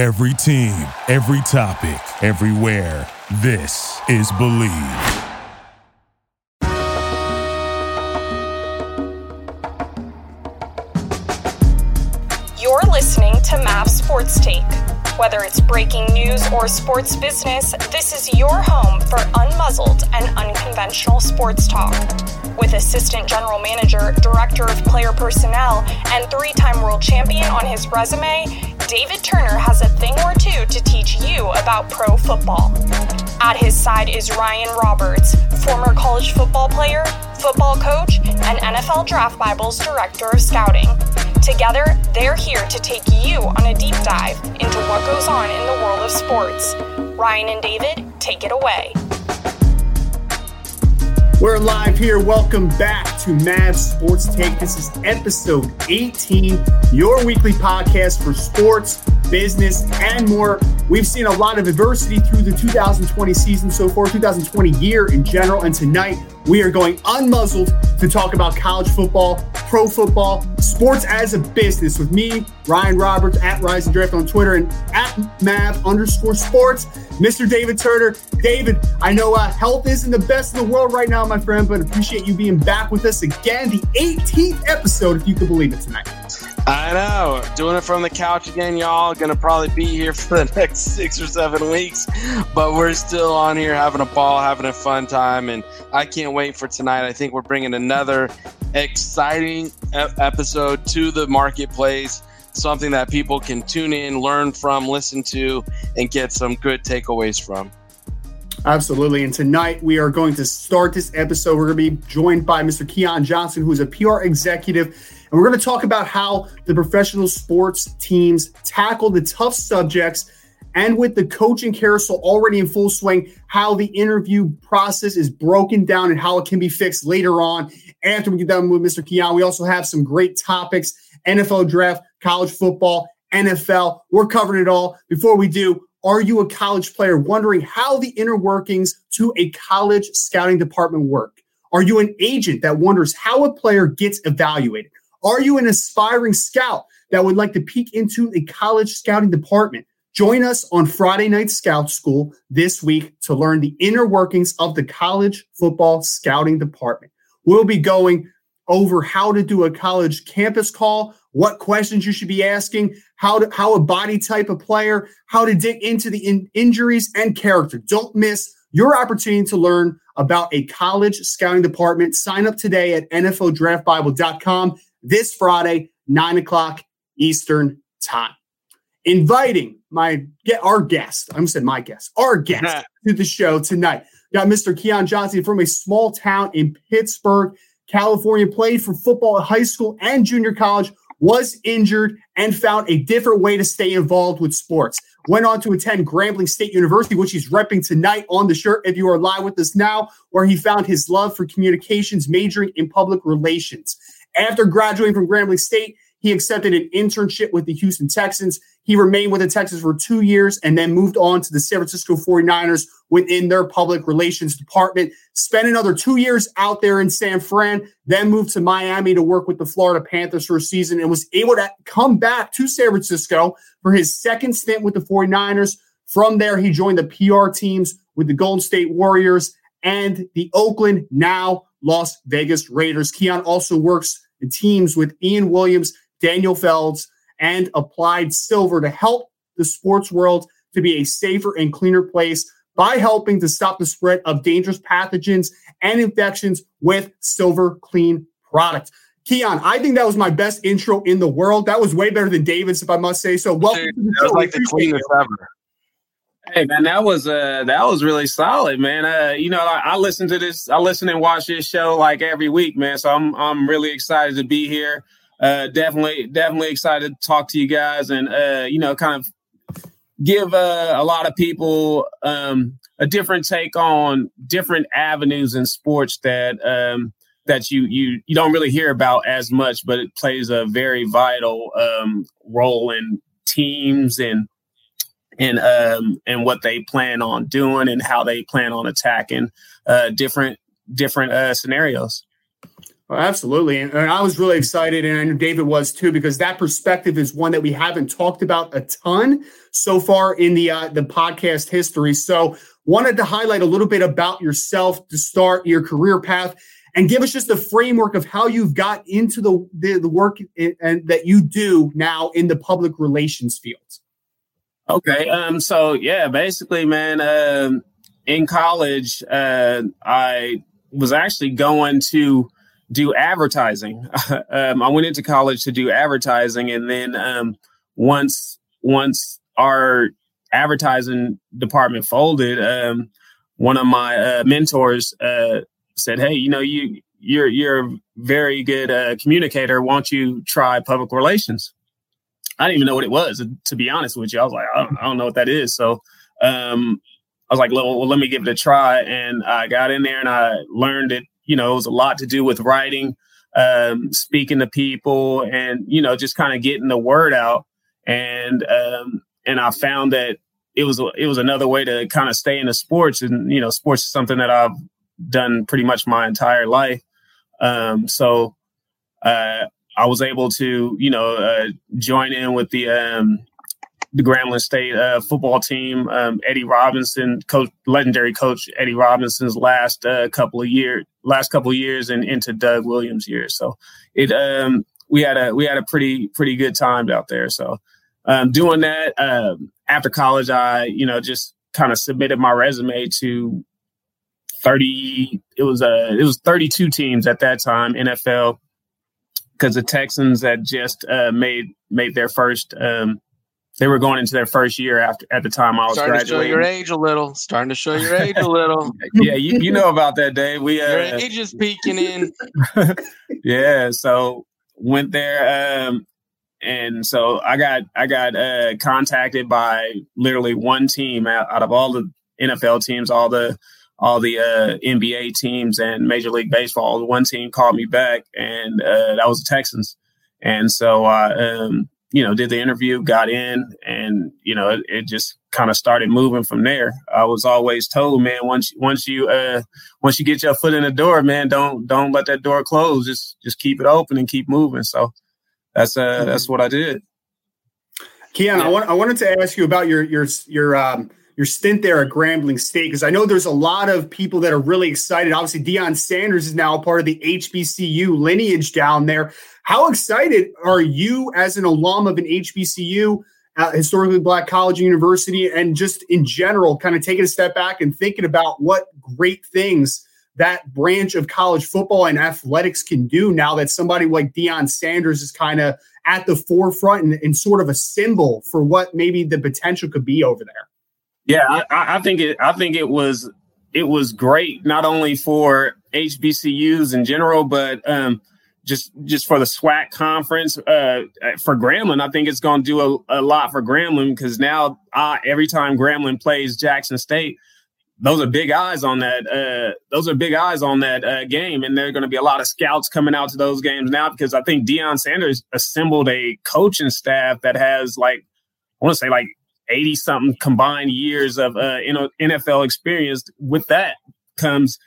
Every team, every topic, everywhere. This is Believe. You're listening to MAV Sports Take. Whether it's breaking news or sports business, this is your home for unmuzzled and unconventional sports talk. With Assistant General Manager, Director of Player Personnel, and three time world champion on his resume, David Turner has a thing or two to teach you about pro football. At his side is Ryan Roberts, former college football player, football coach, and NFL Draft Bible's Director of Scouting. Together, they're here to take you on a deep dive into what goes on in the world of sports. Ryan and David, take it away. We're live here. Welcome back to MAV Sports Take. This is episode 18, your weekly podcast for sports, business, and more. We've seen a lot of adversity through the 2020 season so far, 2020 year in general. And tonight, we are going unmuzzled to talk about college football, pro football, sports as a business with me, Ryan Roberts at Rising Draft on Twitter and at Mav underscore sports. Mr. David Turner. David, I know uh, health isn't the best in the world right now, my friend, but appreciate you being back with us again. The 18th episode, if you can believe it, tonight. I know. Doing it from the couch again, y'all. Gonna probably be here for the next six or seven weeks, but we're still on here having a ball, having a fun time, and I can't wait for tonight. I think we're bringing another exciting episode to the marketplace, something that people can tune in, learn from, listen to, and get some good takeaways from. Absolutely. And tonight we are going to start this episode. We're going to be joined by Mr. Keon Johnson, who is a PR executive. And we're going to talk about how the professional sports teams tackle the tough subjects and with the coaching carousel already in full swing, how the interview process is broken down and how it can be fixed later on. After we get done with Mr. Keon, we also have some great topics NFL draft, college football, NFL. We're covering it all. Before we do, are you a college player wondering how the inner workings to a college scouting department work? Are you an agent that wonders how a player gets evaluated? Are you an aspiring scout that would like to peek into a college scouting department? Join us on Friday Night Scout School this week to learn the inner workings of the college football scouting department. We'll be going over how to do a college campus call, what questions you should be asking, how to how a body type of player, how to dig into the in, injuries and character. Don't miss your opportunity to learn about a college scouting department. Sign up today at NFLDraftBible.com this Friday, 9 o'clock Eastern time. Inviting my get our guest, I'm said my guest, our guest to the show tonight. Got Mr. Keon Johnson from a small town in Pittsburg, California, played for football at high school and junior college, was injured, and found a different way to stay involved with sports. Went on to attend Grambling State University, which he's repping tonight on the shirt if you are live with us now, where he found his love for communications, majoring in public relations. After graduating from Grambling State, he accepted an internship with the Houston Texans. He remained with the Texans for two years and then moved on to the San Francisco 49ers within their public relations department. Spent another two years out there in San Fran, then moved to Miami to work with the Florida Panthers for a season and was able to come back to San Francisco for his second stint with the 49ers. From there, he joined the PR teams with the Golden State Warriors and the Oakland, now Las Vegas Raiders. Keon also works in teams with Ian Williams Daniel Felds, and Applied Silver to help the sports world to be a safer and cleaner place by helping to stop the spread of dangerous pathogens and infections with Silver Clean products. Keon, I think that was my best intro in the world. That was way better than David's, if I must say so. Welcome Dude, to the show. like the cleanest ever. Hey man, that was uh that was really solid, man. Uh, you know, I, I listen to this, I listen and watch this show like every week, man. So I'm I'm really excited to be here uh, definitely, definitely excited to talk to you guys and, uh, you know, kind of give uh, a lot of people um, a different take on different avenues in sports that um, that you you you don't really hear about as much, but it plays a very vital um, role in teams and and um, and what they plan on doing and how they plan on attacking uh, different different uh, scenarios. absolutely. And, I was really excited, and I know David was too, because that perspective is one that we haven't talked about a ton so far in the uh, the podcast history. So wanted to highlight a little bit about yourself to start your career path and give us just a framework of how you've got into the, the, the work in, and that you do now in the public relations fields. Okay. Um, so yeah, basically, man, um, in college, uh, I was actually going to do advertising. um, I went into college to do advertising, and then um, once once our advertising department folded, um, one of my uh, mentors uh, said, "Hey, you know, you you're you're a very good uh, communicator. Don't you try public relations?" I didn't even know what it was. To be honest with you, I was like, I don't, I don't know what that is. So um, I was like, well, well, let me give it a try. And I got in there and I learned it. You know, it was a lot to do with writing, um, speaking to people, and you know, just kind of getting the word out. And um, and I found that it was it was another way to kind of stay in the sports. And you know, sports is something that I've done pretty much my entire life. Um, so uh, I was able to, you know, uh, join in with the um, the Grambling State uh, football team. Um, Eddie Robinson, coach, legendary coach Eddie Robinson's last uh, couple of years, last couple of years, and into Doug Williams' years. So it, um, we had a we had a pretty pretty good time out there. So um, doing that um, after college, I you know just kind of submitted my resume to 30 it was uh it was 32 teams at that time NFL because the Texans had just uh, made made their first um they were going into their first year after at the time I was starting graduating. to show your age a little. Starting to show your age a little. yeah, you, you know about that, day. We uh, your age is peeking in. yeah, so went there, um, and so I got I got uh, contacted by literally one team out, out of all the NFL teams, all the all the uh, NBA teams and Major League Baseball. One team called me back, and uh, that was the Texans. And so I, um, you know, did the interview, got in, and you know, it, it just kind of started moving from there. I was always told, man, once once you uh, once you get your foot in the door, man, don't don't let that door close. Just just keep it open and keep moving. So that's uh, that's what I did. Keon, yeah. I want I wanted to ask you about your your your um your stint there at Grambling State? Because I know there's a lot of people that are really excited. Obviously, Deion Sanders is now a part of the HBCU lineage down there. How excited are you as an alum of an HBCU, uh, historically black college and university, and just in general, kind of taking a step back and thinking about what great things that branch of college football and athletics can do now that somebody like Deion Sanders is kind of at the forefront and, and sort of a symbol for what maybe the potential could be over there? Yeah, I, I, think it. I think it was it was great not only for HBCUs in general, but um, just just for the SWAC conference uh, for Grambling. I think it's going to do a, a, lot for Grambling because now I, every time Grambling plays Jackson State, those are big eyes on that. Uh, those are big eyes on that uh, game, and there are going to be a lot of scouts coming out to those games now because I think Deion Sanders assembled a coaching staff that has like I want to say like 80 something combined years of uh, NFL experience. With that comes,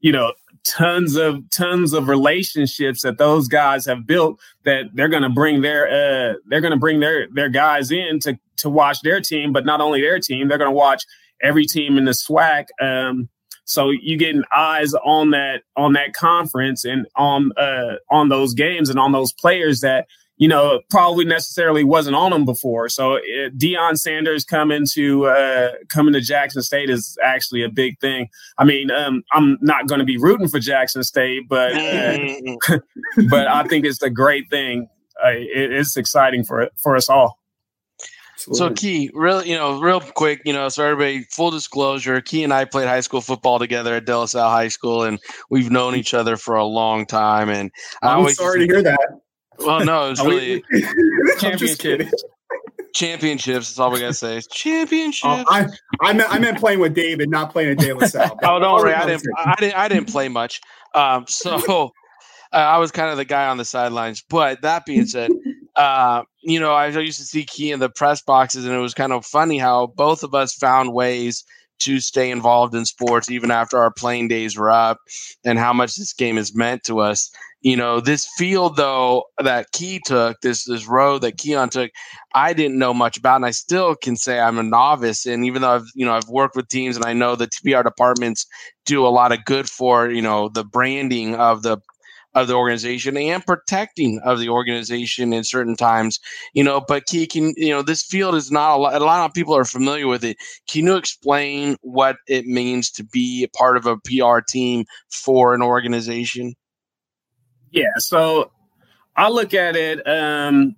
you know, tons of tons of relationships that those guys have built that they're going to bring their uh, they're going to bring their their guys in to to watch their team, but not only their team, they're going to watch every team in the SWAC. Um, so you getting eyes on that on that conference and on uh, on those games and on those players that you know, probably necessarily wasn't on them before. So uh, Deion Sanders coming to uh, coming to Jackson State is actually a big thing. I mean, um, I'm not going to be rooting for Jackson State, but uh, but I think it's a great thing. Uh, it, it's exciting for for us all. So Key, really, you know, real quick, you know, so everybody, full disclosure, Key and I played high school football together at De La Salle High School, and we've known each other for a long time. And I I'm always sorry to hear that. Well, no, it's really championship. Championships. That's all we gotta say. Championships. Oh, I, I meant I meant playing with David, not playing at De La Salle. oh, don't worry. I didn't. I didn't. I didn't play much. Um, so uh, I was kind of the guy on the sidelines. But that being said, uh, you know, I used to see Key in the press boxes, and it was kind of funny how both of us found ways to stay involved in sports even after our playing days were up and how much this game has meant to us. You know, this field though that Key took, this this road that Keon took, I didn't know much about, and I still can say I'm a novice. And even though I've you know I've worked with teams and I know the TPR departments do a lot of good for you know the branding of the of the organization and protecting of the organization in certain times, you know. But Key can, you know, this field is not a lot, a lot of people are familiar with it. Can you explain what it means to be a part of a PR team for an organization? Yeah. So I look at it um,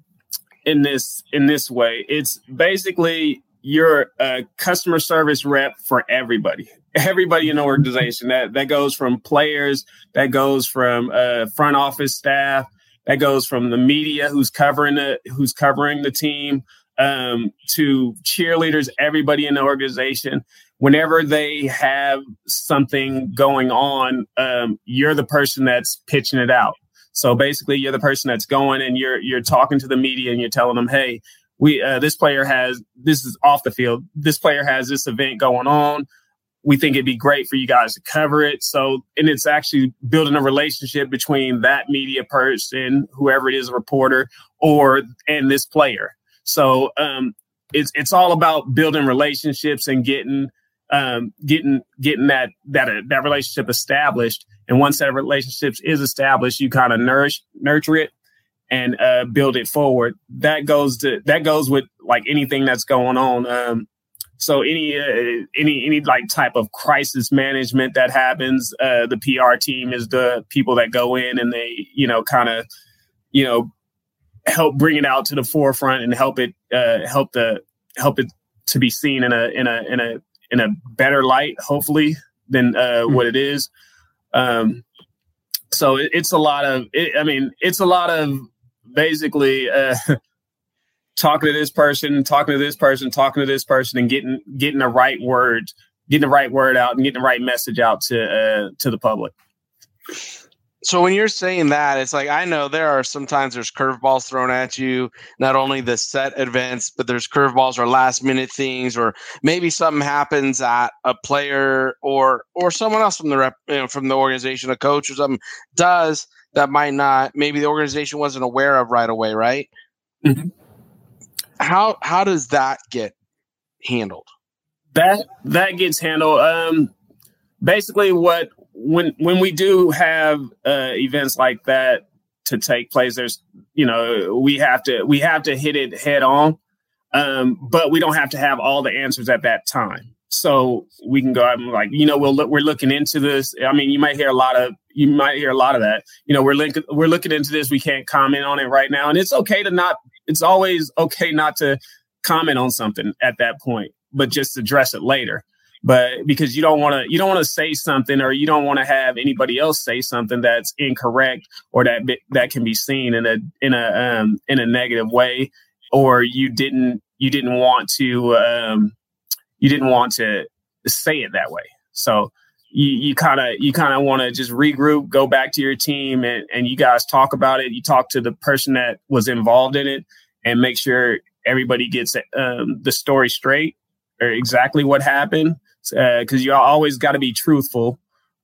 in this in this way. It's basically you're a customer service rep for everybody everybody in the organization. That that goes from players, that goes from uh, front office staff, that goes from the media who's covering the who's covering the team, um, to cheerleaders, everybody in the organization. Whenever they have something going on, um, you're the person that's pitching it out. So basically, you're the person that's going and you're you're talking to the media and you're telling them, "Hey, we uh, this player has this is off the field. This player has this event going on we think it'd be great for you guys to cover it. So, and it's actually building a relationship between that media person, whoever it is, a reporter, or and this player. So, um, it's it's all about building relationships and getting um, getting getting that that uh, that relationship established. And once that relationship is established, you kind of nourish nurture it and uh, build it forward. That goes to that goes with like anything that's going on. Um, so any uh, any any like type of crisis management that happens, uh, the PR team is the people that go in and they you know kind of you know help bring it out to the forefront and help it uh, help the help it to be seen in a in a in a in a better light, hopefully than uh, mm-hmm. what it is. Um, so it, it's a lot of it, I mean it's a lot of basically uh, talking to this person, talking to this person, talking to this person, and getting getting the right word, getting the right word out, and getting the right message out to uh, to the public. So when you're saying that, it's like I know there are sometimes there's curveballs thrown at you, not only the set events, but there's curveballs or last minute things, or maybe something happens at a player or or someone else from the rep, you know, from the organization, a coach or something does that might not maybe the organization wasn't aware of right away, right? Mm-hmm how how does that get handled? That that gets handled. Um, basically, what when when we do have uh, events like that to take place, there's you know we have to we have to hit it head on, um, but we don't have to have all the answers at that time. So we can go out and like you know we'll look, we're looking into this. I mean, you might hear a lot of you might hear a lot of that. You know, we're looking we're looking into this. We can't comment on it right now, and it's okay to not. It's always okay not to comment on something at that point, but just address it later. But because you don't want to, you don't want to say something, or you don't want to have anybody else say something that's incorrect, or that that can be seen in a in a um, in a negative way, or you didn't you didn't want to um, you didn't want to say it that way. So you kind of you kind of want to just regroup, go back to your team, and, and you guys talk about it. You talk to the person that was involved in it, and make sure everybody gets um, the story straight or exactly what happened. Because uh, you always got to be truthful,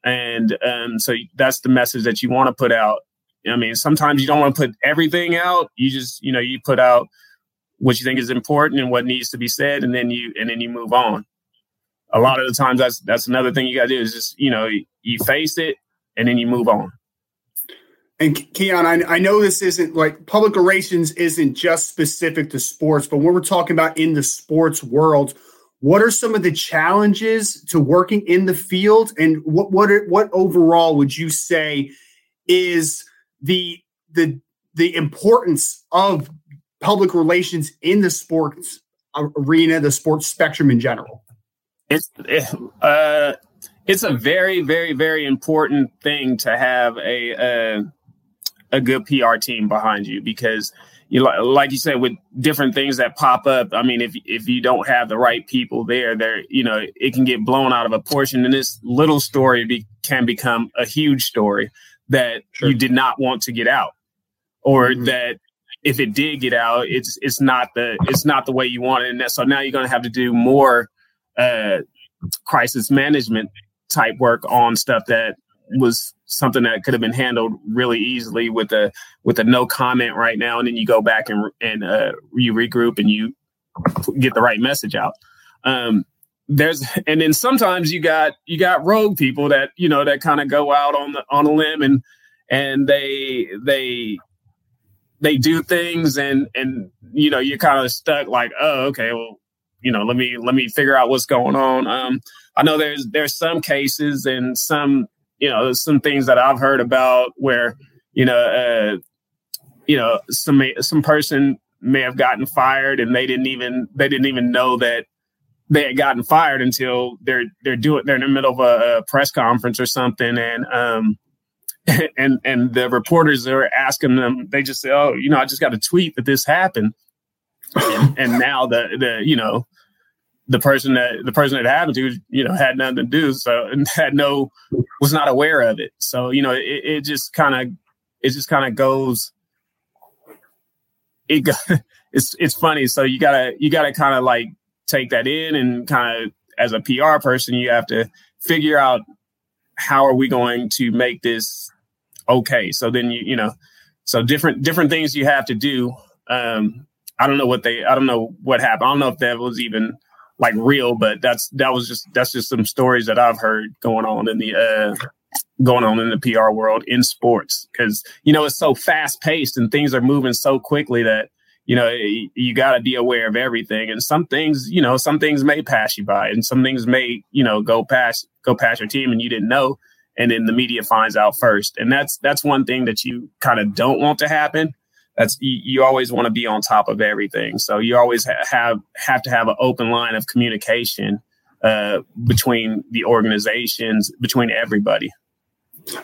and um, so that's the message that you want to put out. I mean, sometimes you don't want to put everything out. You just you know you put out what you think is important and what needs to be said, and then you and then you move on a lot of the times that's that's another thing you got to do is just you know you face it and then you move on. And Keon, I, I know this isn't like public relations isn't just specific to sports, but when we're talking about in the sports world, what are some of the challenges to working in the field, and what what are, what overall would you say is the the the importance of public relations in the sports arena, the sports spectrum in general? It's uh, it's a very very very important thing to have a a, a good PR team behind you because you like you said with different things that pop up. I mean, if if you don't have the right people there, there you know it can get blown out of a portion, and this little story be, can become a huge story that sure. you did not want to get out, or mm-hmm. that if it did get out, it's it's not the it's not the way you want it, and that, so now you're going to have to do more uh, crisis management type work on stuff that was something that could have been handled really easily with a with a no comment right now, and then you go back and and uh, you regroup and you get the right message out. Um, there's and then sometimes you got you got rogue people that you know that kind of go out on the on a limb and and they they they do things and and you know you're kind of stuck like oh okay well you know let me let me figure out what's going on. Um i know there's there's some cases and some you know some things that i've heard about where you know uh you know some some person may have gotten fired and they didn't even they didn't even know that they had gotten fired until they're they're doing they're in the middle of a, a press conference or something. And um and and the reporters are asking them they just say oh you know i just got a tweet that this happened and, and now the the you know the person that the person that happened to you know had nothing to do so and had no was not aware of it. So you know it, it just kind of it just kind of goes it it's it's funny. So you gotta you gotta kind of like take that in and kind of as a pr person you have to figure out how are we going to make this okay. So then you you know so different different things you have to do um i don't know what they i don't know what happened. I don't know if that was even like real, but that's that was just that's just some stories that I've heard going on in the uh going on in the PR world in sports. Because you know it's so fast paced and things are moving so quickly that you know you, you got to be aware of everything. And some things you know some things may pass you by and some things may you know go past go past your team and you didn't know. And then the media finds out first. And that's that's one thing that you kind of don't want to happen that's you, you always want to be on top of everything. So you always ha- have have to have an open line of communication uh, between the organizations, between everybody.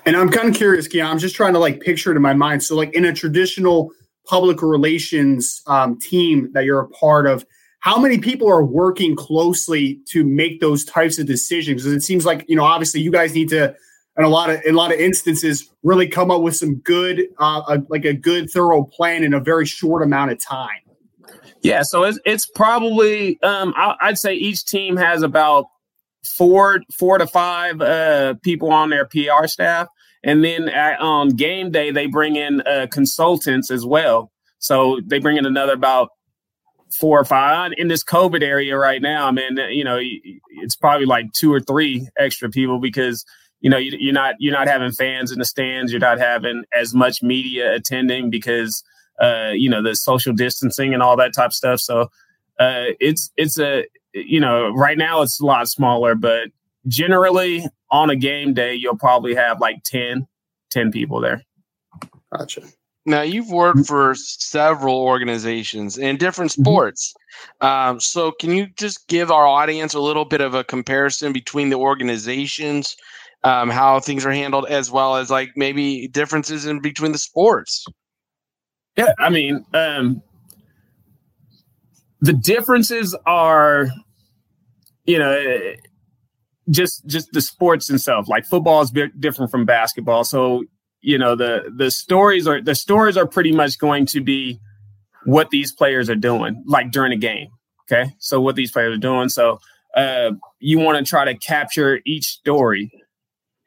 And I'm kind of curious, Keon. I'm just trying to like picture it in my mind. So, like in a traditional public relations um, team that you're a part of, how many people are working closely to make those types of decisions? Because it seems like you know, obviously, you guys need to in a lot of in a lot of instances really come up with some good uh, a, like a good thorough plan in a very short amount of time. Yeah so it's, it's probably um, I, i'd say each team has about four four to five uh, people on their pr staff. And then at, on game day they bring in uh, consultants as well. So they bring in another about four or five. In this covid area right now i mean you know it's probably like two or three extra people because you know you, are not you're not having fans in the stands. You're not having as much media attending because uh, you know the social distancing and all that type of stuff. So uh, it's it's a you know right now it's a lot smaller but generally on a game day you'll probably have like 10 10 people there. Gotcha. Now you've worked for several organizations in different mm-hmm. sports. Um, so can you just give our audience a little bit of a comparison between the organizations um, how things are handled, as well as like maybe differences in between the sports. Yeah, I mean, um, the differences are, you know, just just the sports itself. Like football is different from basketball, so you know the the stories are the stories are pretty much going to be what these players are doing, like during a game. Okay, so what these players are doing. So uh, you want to try to capture each story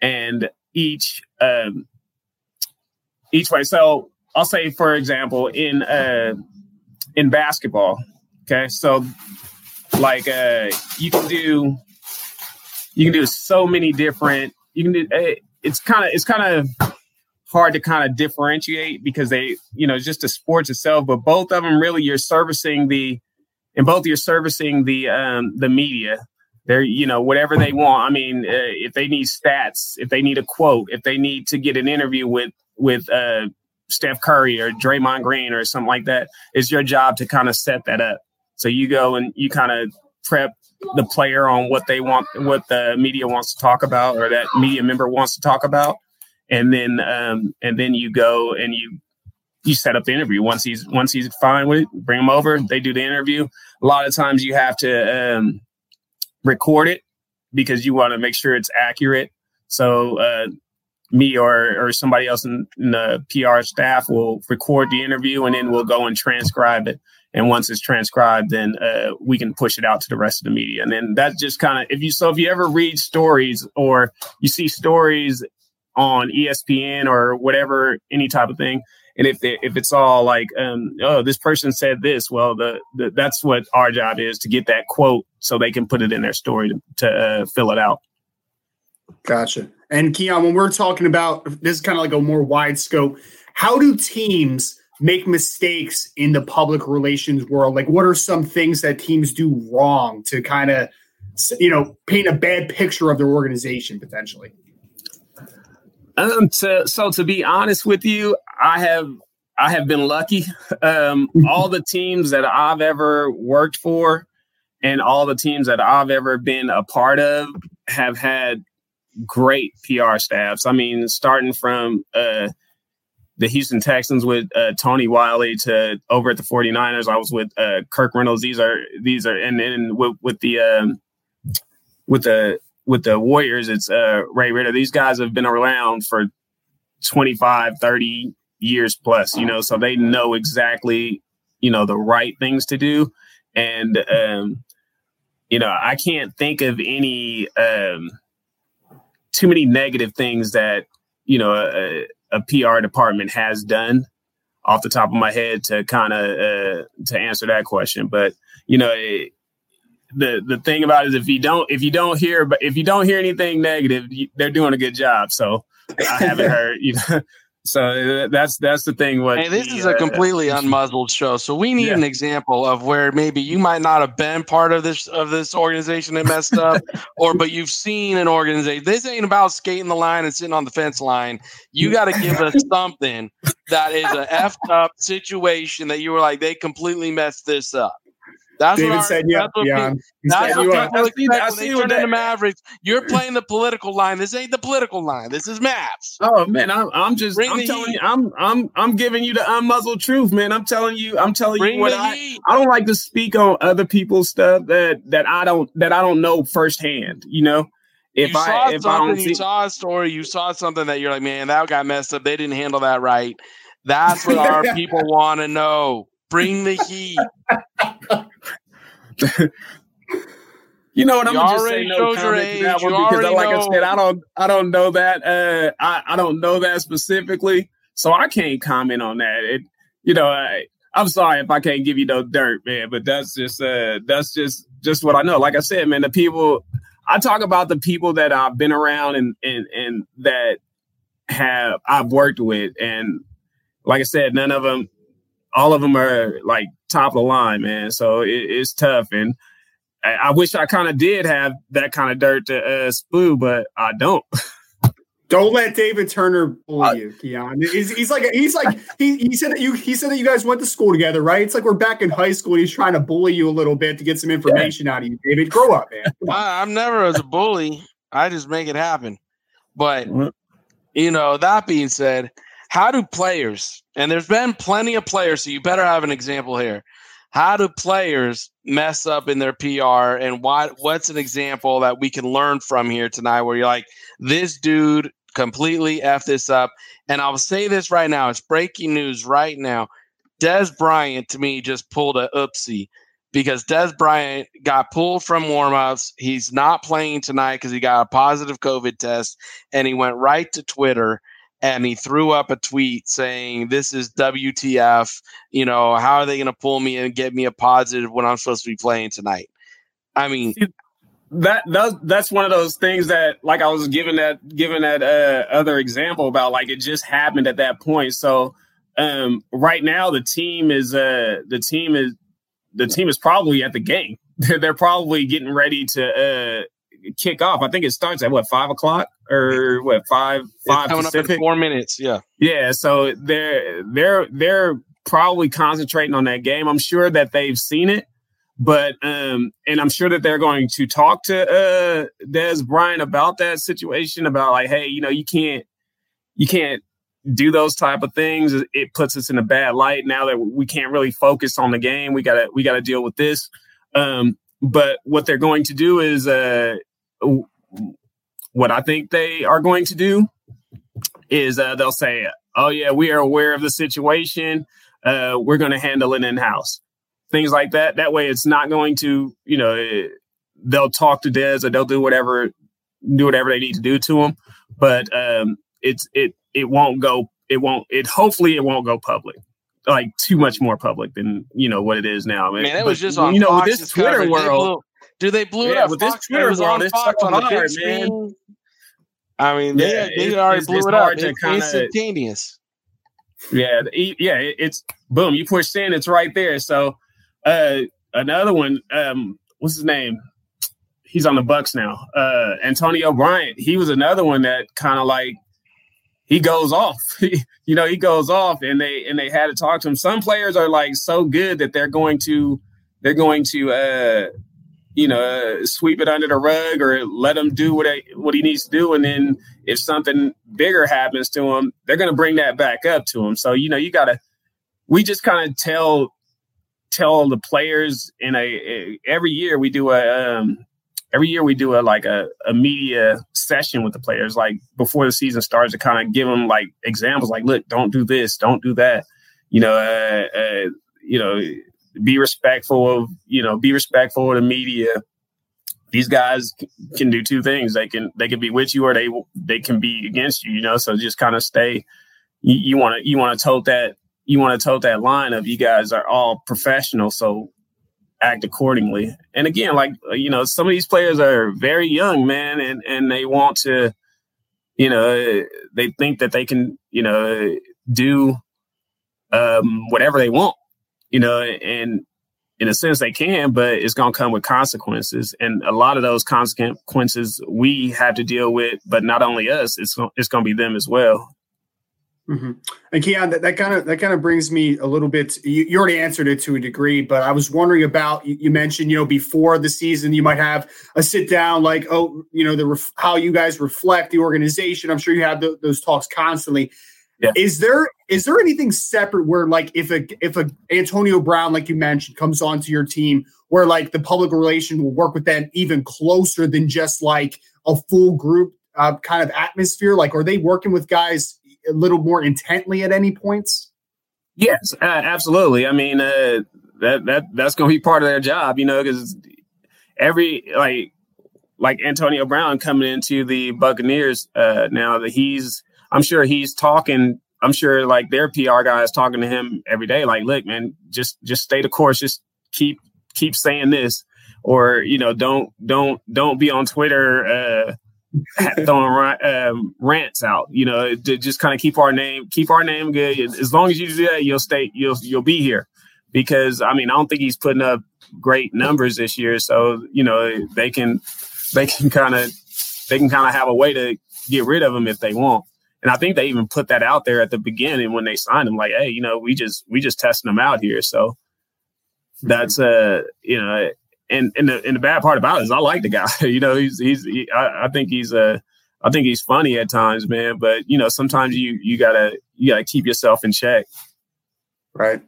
and each um, each way. So I'll say, for example, in uh, in basketball, okay, so like uh, you can do you can do so many different. You can do. Eh, it's kind of it's kind of hard to kind of differentiate because they, you know, just the sports itself. But both of them, really, you're servicing the, and both you're servicing the um, the media they're you know whatever they want. I mean, uh, if they need stats, if they need a quote, if they need to get an interview with with uh, Steph Curry or Draymond Green or something like that, it's your job to kind of set that up. So you go and you kind of prep the player on what they want, what the media wants to talk about, or that media member wants to talk about, and then um, and then you go and you you set up the interview. Once he's once he's fine with it, bring him over. They do the interview. A lot of times you have to um, record it because you want to make sure it's accurate. So uh, me or or somebody else in, in, the PR staff will record the interview and then we'll go and transcribe it. and once it's transcribed, then uh, we can push it out to the rest of the media. And then that's just kind of if you so if you ever read stories or you see stories on ESPN or whatever any type of thing, and if they, if it's all like um, oh this person said this, well the, the, that's what our job is to get that quote so they can put it in their story to, to uh, fill it out. Gotcha. And Keon, when we're talking about this is kind of like a more wide scope, how do teams make mistakes in the public relations world? Like, what are some things that teams do wrong to kind of, you know, paint a bad picture of their organization potentially? Um, to, so to be honest with you, I have I have been lucky. Um, all the teams that I've ever worked for, and all the teams that I've ever been a part of, have had great PR staffs. I mean, starting from uh, the Houston Texans with uh, Tony Wyllie to over at the 49ers, I was with uh, Kirk Reynolds. These are these are and then with, with the um, with the with the Warriors, it's uh, Ray Ridder. These guys have been around for 25, 30 years plus, you know, so they know exactly, you know, the right things to do. And, um, you know, I can't think of any um, too many negative things that, you know, a, a PR department has done off the top of my head to kind of uh, to answer that question. But, you know, it, the the thing about it is if you don't if you don't hear but if you don't hear anything negative, you, they're doing a good job. So I haven't heard you know. So uh, that's that's the thing. What hey, this the, is a completely uh, unmuzzled show, so we need yeah. an example of where maybe you might not have been part of this of this organization that messed up, or but you've seen an organization. This ain't about skating the line and sitting on the fence line. You got to give us something that is a effed up situation that you were like they completely messed this up. That's David what said, yeah, yeah. That's what people expect when they turn into Mavericks. You're playing the political line. This ain't the political line. This is Mavs. Oh man, I'm, I'm just Bring I'm telling heat. you, I'm I'm I'm giving you the unmuzzled truth, man. I'm telling you, I'm telling Bring you what I heat. I don't like to speak on other people's stuff that that I don't that I don't know firsthand. You know, if you I if I don't see- you saw a story, you saw something that you're like, man, that got messed up. They didn't handle that right. That's what our people want to know. Bring the heat. you know what? I'm gonna just say no comment to that one because, like know. I said, I don't, I don't know that. Uh, I, I don't know that specifically, so I can't comment on that. It, you know, I, I'm sorry if I can't give you no dirt, man, but that's just, uh, that's just, just what I know. Like I said, man, the people. I talk about the people that I've been around and and and that have I've worked with, and like I said, none of them all of them are like top of the line, man. So it, it's tough, and I, I wish I kind of did have that kind of dirt to uh, spew, but I don't. Don't let David Turner bully uh, you, Keon. He's, he's like he's like he, he said that you he said that you guys went to school together, right? It's like we're back in high school. he's trying to bully you a little bit to get some information yeah. out of you, David. Grow up, man. I, I'm never as a bully. I just make it happen. But you know, that being said, how do players, and there's been plenty of players, so you better have an example here. How do players mess up in their PR, and why? What's an example that we can learn from here tonight, where you're like, this dude completely f this up, and I'll say this right now. It's breaking news right now. Dez Bryant to me just pulled a oopsie because Dez Bryant got pulled from warmups. He's not playing tonight because he got a positive COVID test, and he went right to Twitter and he threw up a tweet saying, "This is WTF? You know, how are they going to pull me and get me a positive when I'm supposed to be playing tonight?" I mean, that that's that's one of those things that, like, I was given that given that uh, other example about, like, it just happened at that point. So, um, right now, the team is uh, the team is the team is probably at the game. They're probably getting ready to uh, kick off. I think it starts at what five o'clock or what five five Pacific? four minutes. Yeah, yeah. So they're they're they're probably concentrating on that game. I'm sure that they've seen it, but um, and I'm sure that they're going to talk to uh Dez Bryant about that situation about like, hey, you know, you can't you can't do those type of things. It puts us in a bad light now that we can't really focus on the game. We gotta we gotta deal with this. Um, but what they're going to do is uh, what I think they are going to do is uh, they'll say, "Oh yeah, we are aware of the situation. Uh, we're going to handle it in house." things like that. That way, it's not going to, you know, it, they'll talk to Dez or they'll do whatever, do whatever they need to do to him. But um, it's it it won't go. It won't. It hopefully it won't go public like too much more public than you know what it is now. Man, it was just on you know Fox with this Twitter world. Blew, they blew yeah, it up. With Fox, this Twitter it world, it's Fox so on hard, man. I mean, they, yeah, they it, already it's, blew it's it up. It's kinda, instantaneous. Yeah, yeah, it's boom. You push in, it's right there. So uh another one, um, what's his name? He's on the Bucs now. Uh Antonio Bryant. He was another one that kind of like he goes off. you know, he goes off and they and they had to talk to him. Some players are like so good that they're going to they're going to uh you know sweep it under the rug or let him do what what he needs to do and then if something bigger happens to him, they're going to bring that back up to him. So, you know, you got to we just kind of tell tell the players in a, a, every year we do a um every year we do a like a, a media session with the players like before the season starts to kind of give them like examples like look don't do this don't do that you know uh, uh, you know be respectful of you know be respectful of the media. These guys can do two things. They can they can be with you or they they can be against you you know? So just kind of stay you want to you want to tote that you want to tote that line of you guys are all professional so act accordingly. And again, like you know, some of these players are very young, man, and and they want to, you know, they think that they can, you know, do um, whatever they want, you know, and in a sense they can, but it's going to come with consequences, and a lot of those consequences we have to deal with. But not only us, it's it's going to be them as well. Mm-hmm. And Keon, that, that kind of that kind of brings me a little bit. You, you, already answered it to a degree, but I was wondering about. You, mentioned, you know, before the season, you might have a sit down, like, oh, you know, the ref, how you guys reflect the organization. I'm sure you have the, those talks constantly. Yeah. Is there is there anything separate where, like, if a if a Antonio Brown, like you mentioned, comes onto your team, where like the public relation will work with them even closer than just like a full group uh, kind of atmosphere? Like, are they working with guys? a little more intently at any points? Yes, uh, absolutely. I mean, uh, that that that's going to be part of their job, you know, because every like like Antonio Brown coming into the Buccaneers uh, now that he's, I'm sure he's talking. I'm sure like their PR guy is talking to him every day. Like, look, man, just just stay the course. Just keep keep saying this, or you know, don't don't don't be on Twitter. Uh, throwing um, rants out, you know, to just kind of keep our name, keep our name good. As long as you do that, you'll stay, you'll you'll be here. Because I mean, I don't think he's putting up great numbers this year, so you know they can they can kind of they can kind of have a way to get rid of him if they want. And I think they even put that out there at the beginning when they signed him, like, hey, you know, we just we just testing him out here. So that's uh, you know, and and the and the bad part about it is I like the guy. you know, he's he's he, I, I, think he's a uh, I think he's funny at times, man. But you know, sometimes you you gotta you gotta keep yourself in check. Right.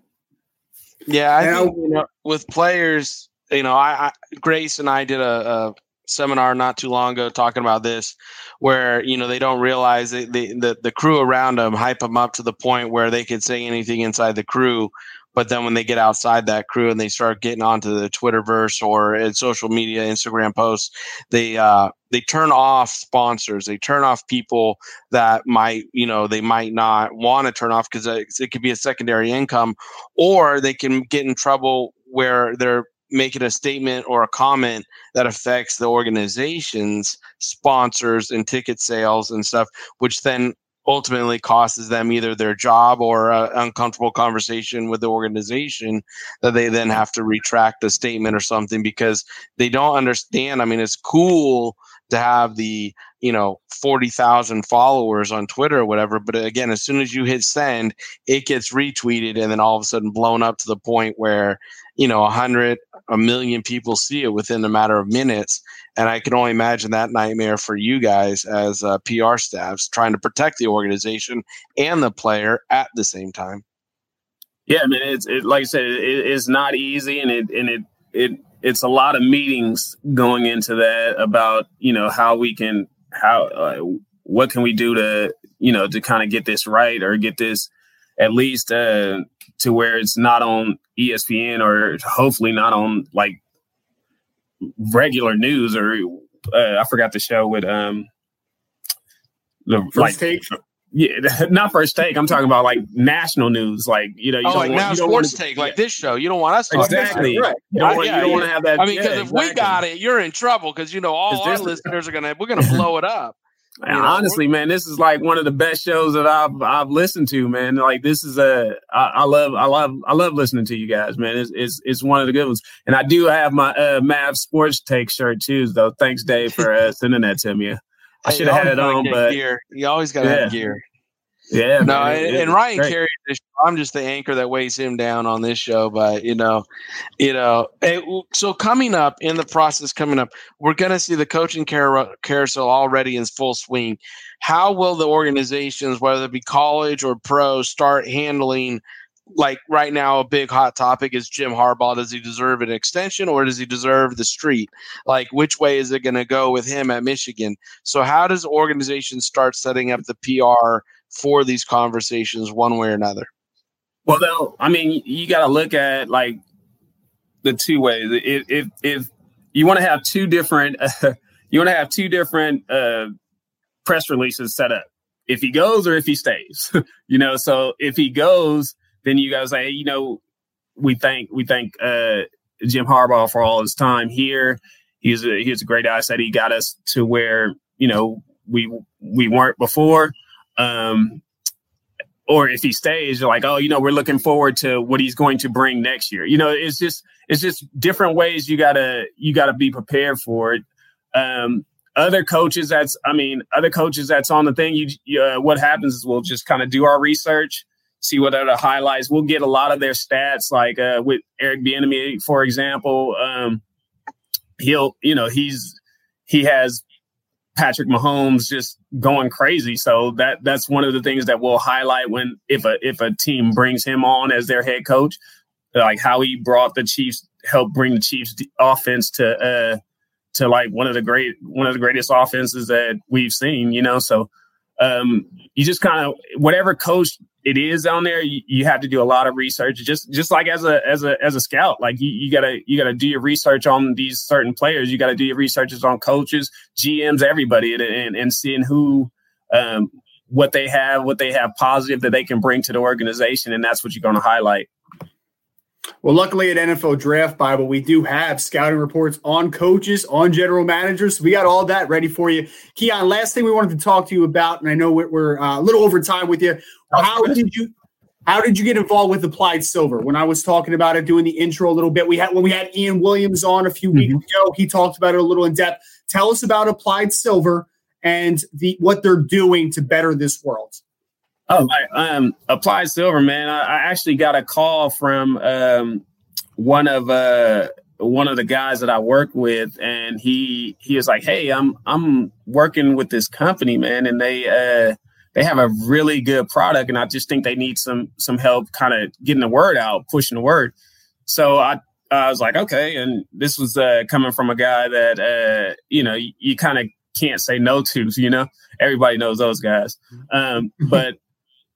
Yeah, I think you know, with players, you know, I, I, Grace and I did a, a, seminar not too long ago talking about this, where you know they don't realize the, the the crew around them hype them up to the point where they could say anything inside the crew but then when they get outside that crew and they start getting onto the Twitterverse or in social media, Instagram posts, they uh, they turn off sponsors. They turn off people that might, you know, they might not want to turn off because it could be a secondary income, or they can get in trouble where they're making a statement or a comment that affects the organization's sponsors and ticket sales and stuff, which then ultimately costs them either their job or an uncomfortable conversation with the organization that they then have to retract a statement or something because they don't understand. I mean, it's cool to have the you know 40,000 followers on Twitter or whatever but again as soon as you hit send it gets retweeted and then all of a sudden blown up to the point where you know a hundred a million people see it within a matter of minutes and I can only imagine that nightmare for you guys as uh, PR staffs trying to protect the organization and the player at the same time. Yeah, I mean, it's it, like I said, it, it's not easy, and it and it it it's a lot of meetings going into that about you know how we can how uh, what can we do to you know to kind of get this right or get this at least uh, to where it's not on ESPN or hopefully not on like regular news or uh, I forgot the show with um the First like take yeah, not first take. I'm talking about like national news, like you know, you oh, don't like want, now sports to, take, yeah. like this show. You don't want us to exactly. Right. You don't, want, yeah, don't want to have that. I mean, because yeah, if exactly. we got it, you're in trouble because you know all our listeners are gonna we're gonna blow it up. You know, honestly, man, this is like one of the best shows that I've I've listened to, man. Like this is a I, I love I love I love listening to you guys, man. It's it's, it's one of the good ones, and I do have my uh, Mav Sports Take shirt too, though. Thanks, Dave, for uh, sending that to me. I should have had it on, but gear. you always got to yeah. have gear. Yeah, no, and, and, Ryan Carey, I'm just the anchor that weighs him down on this show. But you know, you know, it, so coming up in the process, coming up, we're going to see the coaching carousel already in full swing. How will the organizations, whether it be college or pro, start handling? Like right now, a big hot topic is Jim Harbaugh. Does he deserve an extension or does he deserve the street? Like, which way is it going to go with him at Michigan? So, how does organizations start setting up the PR? For these conversations one way or another? Well, though, I mean, you got to look at like the two ways. If if, if you want to have two different, uh, you want to have two different uh, press releases set up. If he goes or if he stays, you know. So if he goes, then you guys say, hey, you know, we thank we thank uh, Jim Harbaugh for all his time here. He's a he's a great asset. He got us to where you know we we weren't before. Um, or if he stays, you're like, oh, you know, we're looking forward to what he's going to bring next year. You know, it's just it's just different ways you gotta you gotta be prepared for it. Um, other coaches, that's I mean, other coaches that's on the thing. You, uh, what happens is we'll just kind of do our research, see what the highlights. We'll get a lot of their stats, like uh, with Eric Bieniemy, for example. Um, he'll, you know, he's he has Patrick Mahomes just going crazy. So that that's one of the things that we'll highlight when if a if a team brings him on as their head coach, like how he brought the Chiefs, helped bring the Chiefs offense to uh to like one of the great one of the greatest offenses that we've seen. You know, so um you just kind of whatever coach it is down there. You, you, have to do a lot of research. Just just like as a as a as a scout like you, you gotta you gotta do your research on these certain players. You gotta do your researches on coaches gms everybody and and, and seeing who um what they have what they have positive that they can bring to the organization. And that's what you're going to highlight well, luckily at NFL Draft Bible, we do have scouting reports on coaches, on general managers. So we got all that ready for you. Keon, last thing we wanted to talk to you about, and I know we're, uh, a little over time with you. How did you how did you get involved with Applied Silver? When I was talking about it, doing the intro a little bit, we had when we had Ian Williams on a few mm-hmm. weeks ago, he talked about it a little in depth. Tell us about Applied Silver and the what they're doing to better this world. Oh, I, um, Applied Silver, man. I, I, actually got a call from um, one of uh, one of the guys that I work with, and he he was like, "Hey, I'm I'm working with this company, man, and they uh, they have a really good product, and I just think they need some some help, kind of getting the word out, pushing the word." So I I was like, "Okay," and this was uh, coming from a guy that uh, you know you, you kind of can't say no to, you know. Everybody knows those guys, um, but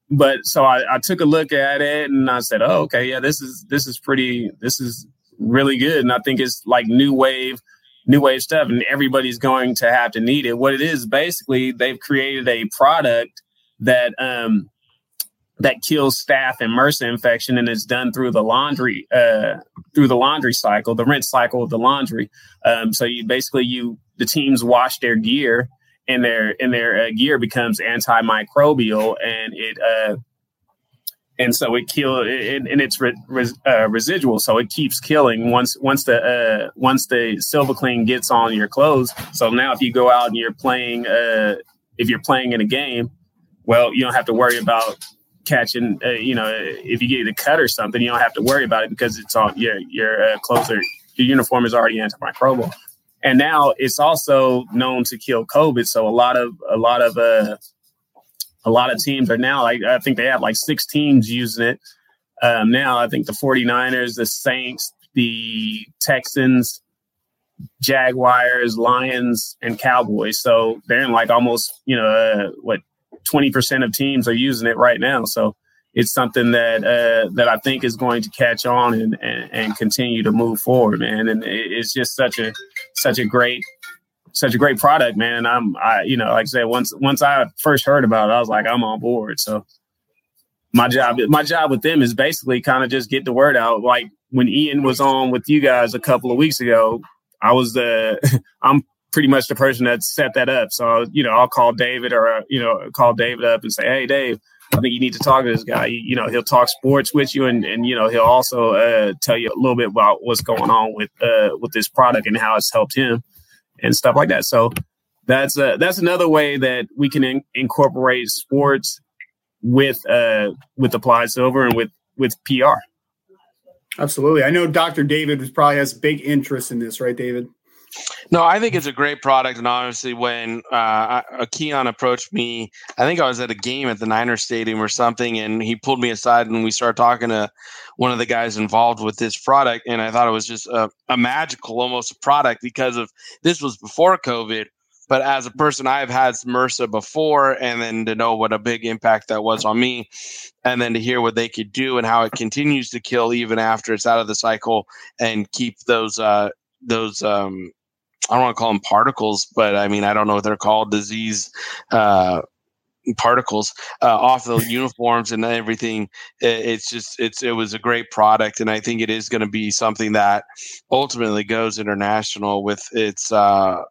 but so I, I took a look at it and I said, oh, okay, yeah, this is this is pretty, this is really good, and I think it's like new wave, new wave stuff, and everybody's going to have to need it. What it is basically, they've created a product that um that kills staph and MRSA infection, and it's done through the laundry uh through the laundry cycle, the rinse cycle of the laundry. Um, so you basically you the teams wash their gear and their and their uh, gear becomes antimicrobial and it uh and so it kill and it's re, res, uh, residual. So it keeps killing once once the uh once the silver clean gets on your clothes. So now if you go out and you're playing uh if you're playing in a game well you don't have to worry about catching uh, you know if you get a cut or something you don't have to worry about it because it's on your your clothes are your uniform is already antimicrobial and now it's also known to kill COVID. So a lot of a lot of uh, a lot of teams are now I think they have like six teams using it um, now. I think the 49ers, the Saints, the Texans, Jaguars, Lions, and Cowboys. So they're in like almost you know uh, what 20% of teams are using it right now. So it's something that uh, that I think is going to catch on and, and, and continue to move forward, man. And it's just such a such a great such a great product, man. I'm I you know like I said once once I first heard about it, I was like I'm on board. So my job my job with them is basically kind of just get the word out. Like when Ian was on with you guys a couple of weeks ago, I was the I'm pretty much the person that set that up. So you know I'll call David or you know call David up and say, hey Dave I think you need to talk to this guy. You, know, he'll talk sports with you, and and you know he'll also uh, tell you a little bit about what's going on with uh, with this product and how it's helped him and stuff like that. So that's uh, that's another way that we can in- incorporate sports with uh, with applied silver and with with PR. Absolutely, I know Dr. David probably has big interest in this, right, David? No, I think it's a great product, and obviously, when uh, Keon approached me, I think I was at a game at the Niners Stadium or something, and he pulled me aside, and we started talking to one of the guys involved with this product, and I thought it was just a, a magical, almost a product because of this was before COVID. But as a person, I've had MRSA before, and then to know what a big impact that was on me, and then to hear what they could do and how it continues to kill even after it's out of the cycle and keep those uh, those um, I don't want to call them particles, but I mean I don't know what they're called, disease uh, particles uh, off the uniforms and everything. It's just it's it was a great product, and I think it is going to be something that ultimately goes international with its. Uh,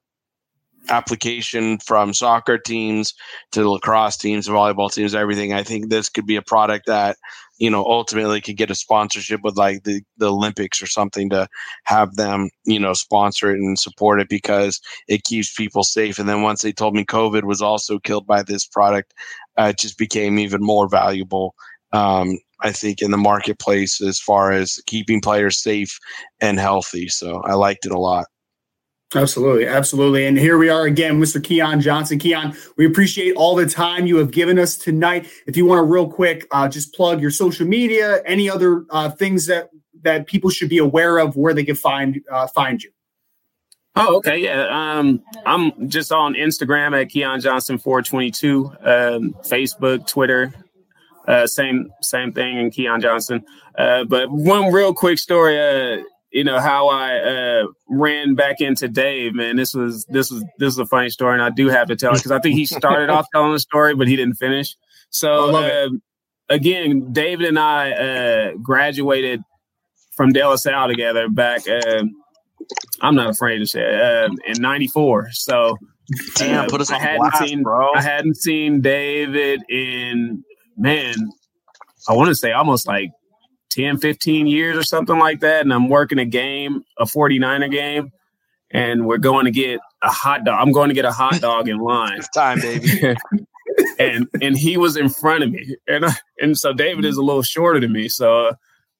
application from soccer teams to lacrosse teams, volleyball teams, everything. I think this could be a product that you know, ultimately could get a sponsorship with like the, the Olympics or something to have them, you know, sponsor it and support it because it keeps people safe. And then once they told me COVID was also killed by this product, uh, it just became even more valuable. Um, I think in the marketplace as far as keeping players safe and healthy. So I liked it a lot. Absolutely, absolutely. And here we are again, Mr. Keon Johnson. Keon, we appreciate all the time you have given us tonight. If you want to real quick, uh, just plug your social media, any other uh, things that that people should be aware of, where they can find uh, find you. Oh, okay, yeah. Um, I'm just on Instagram at Keon Johnson four twenty two, um, Facebook, Twitter, uh, same same thing, and Keon Johnson. Uh, but one real quick story. Uh, you know how I uh, ran back into Dave, man. This was this was this is a funny story, and I do have to tell it because I think he started off telling the story, but he didn't finish. So uh, again, David and I uh, graduated from De La Salle together back. Uh, I'm not afraid to say uh, in '94. So damn, uh, put us I hadn't blast, seen bro. I hadn't seen David in man. I want to say almost like 10, 15 years or something like that. And I'm working a game, a 49er game, and we're going to get a hot dog. I'm going to get a hot dog in line. it's time, baby. and and he was in front of me. And and so David is a little shorter than me. So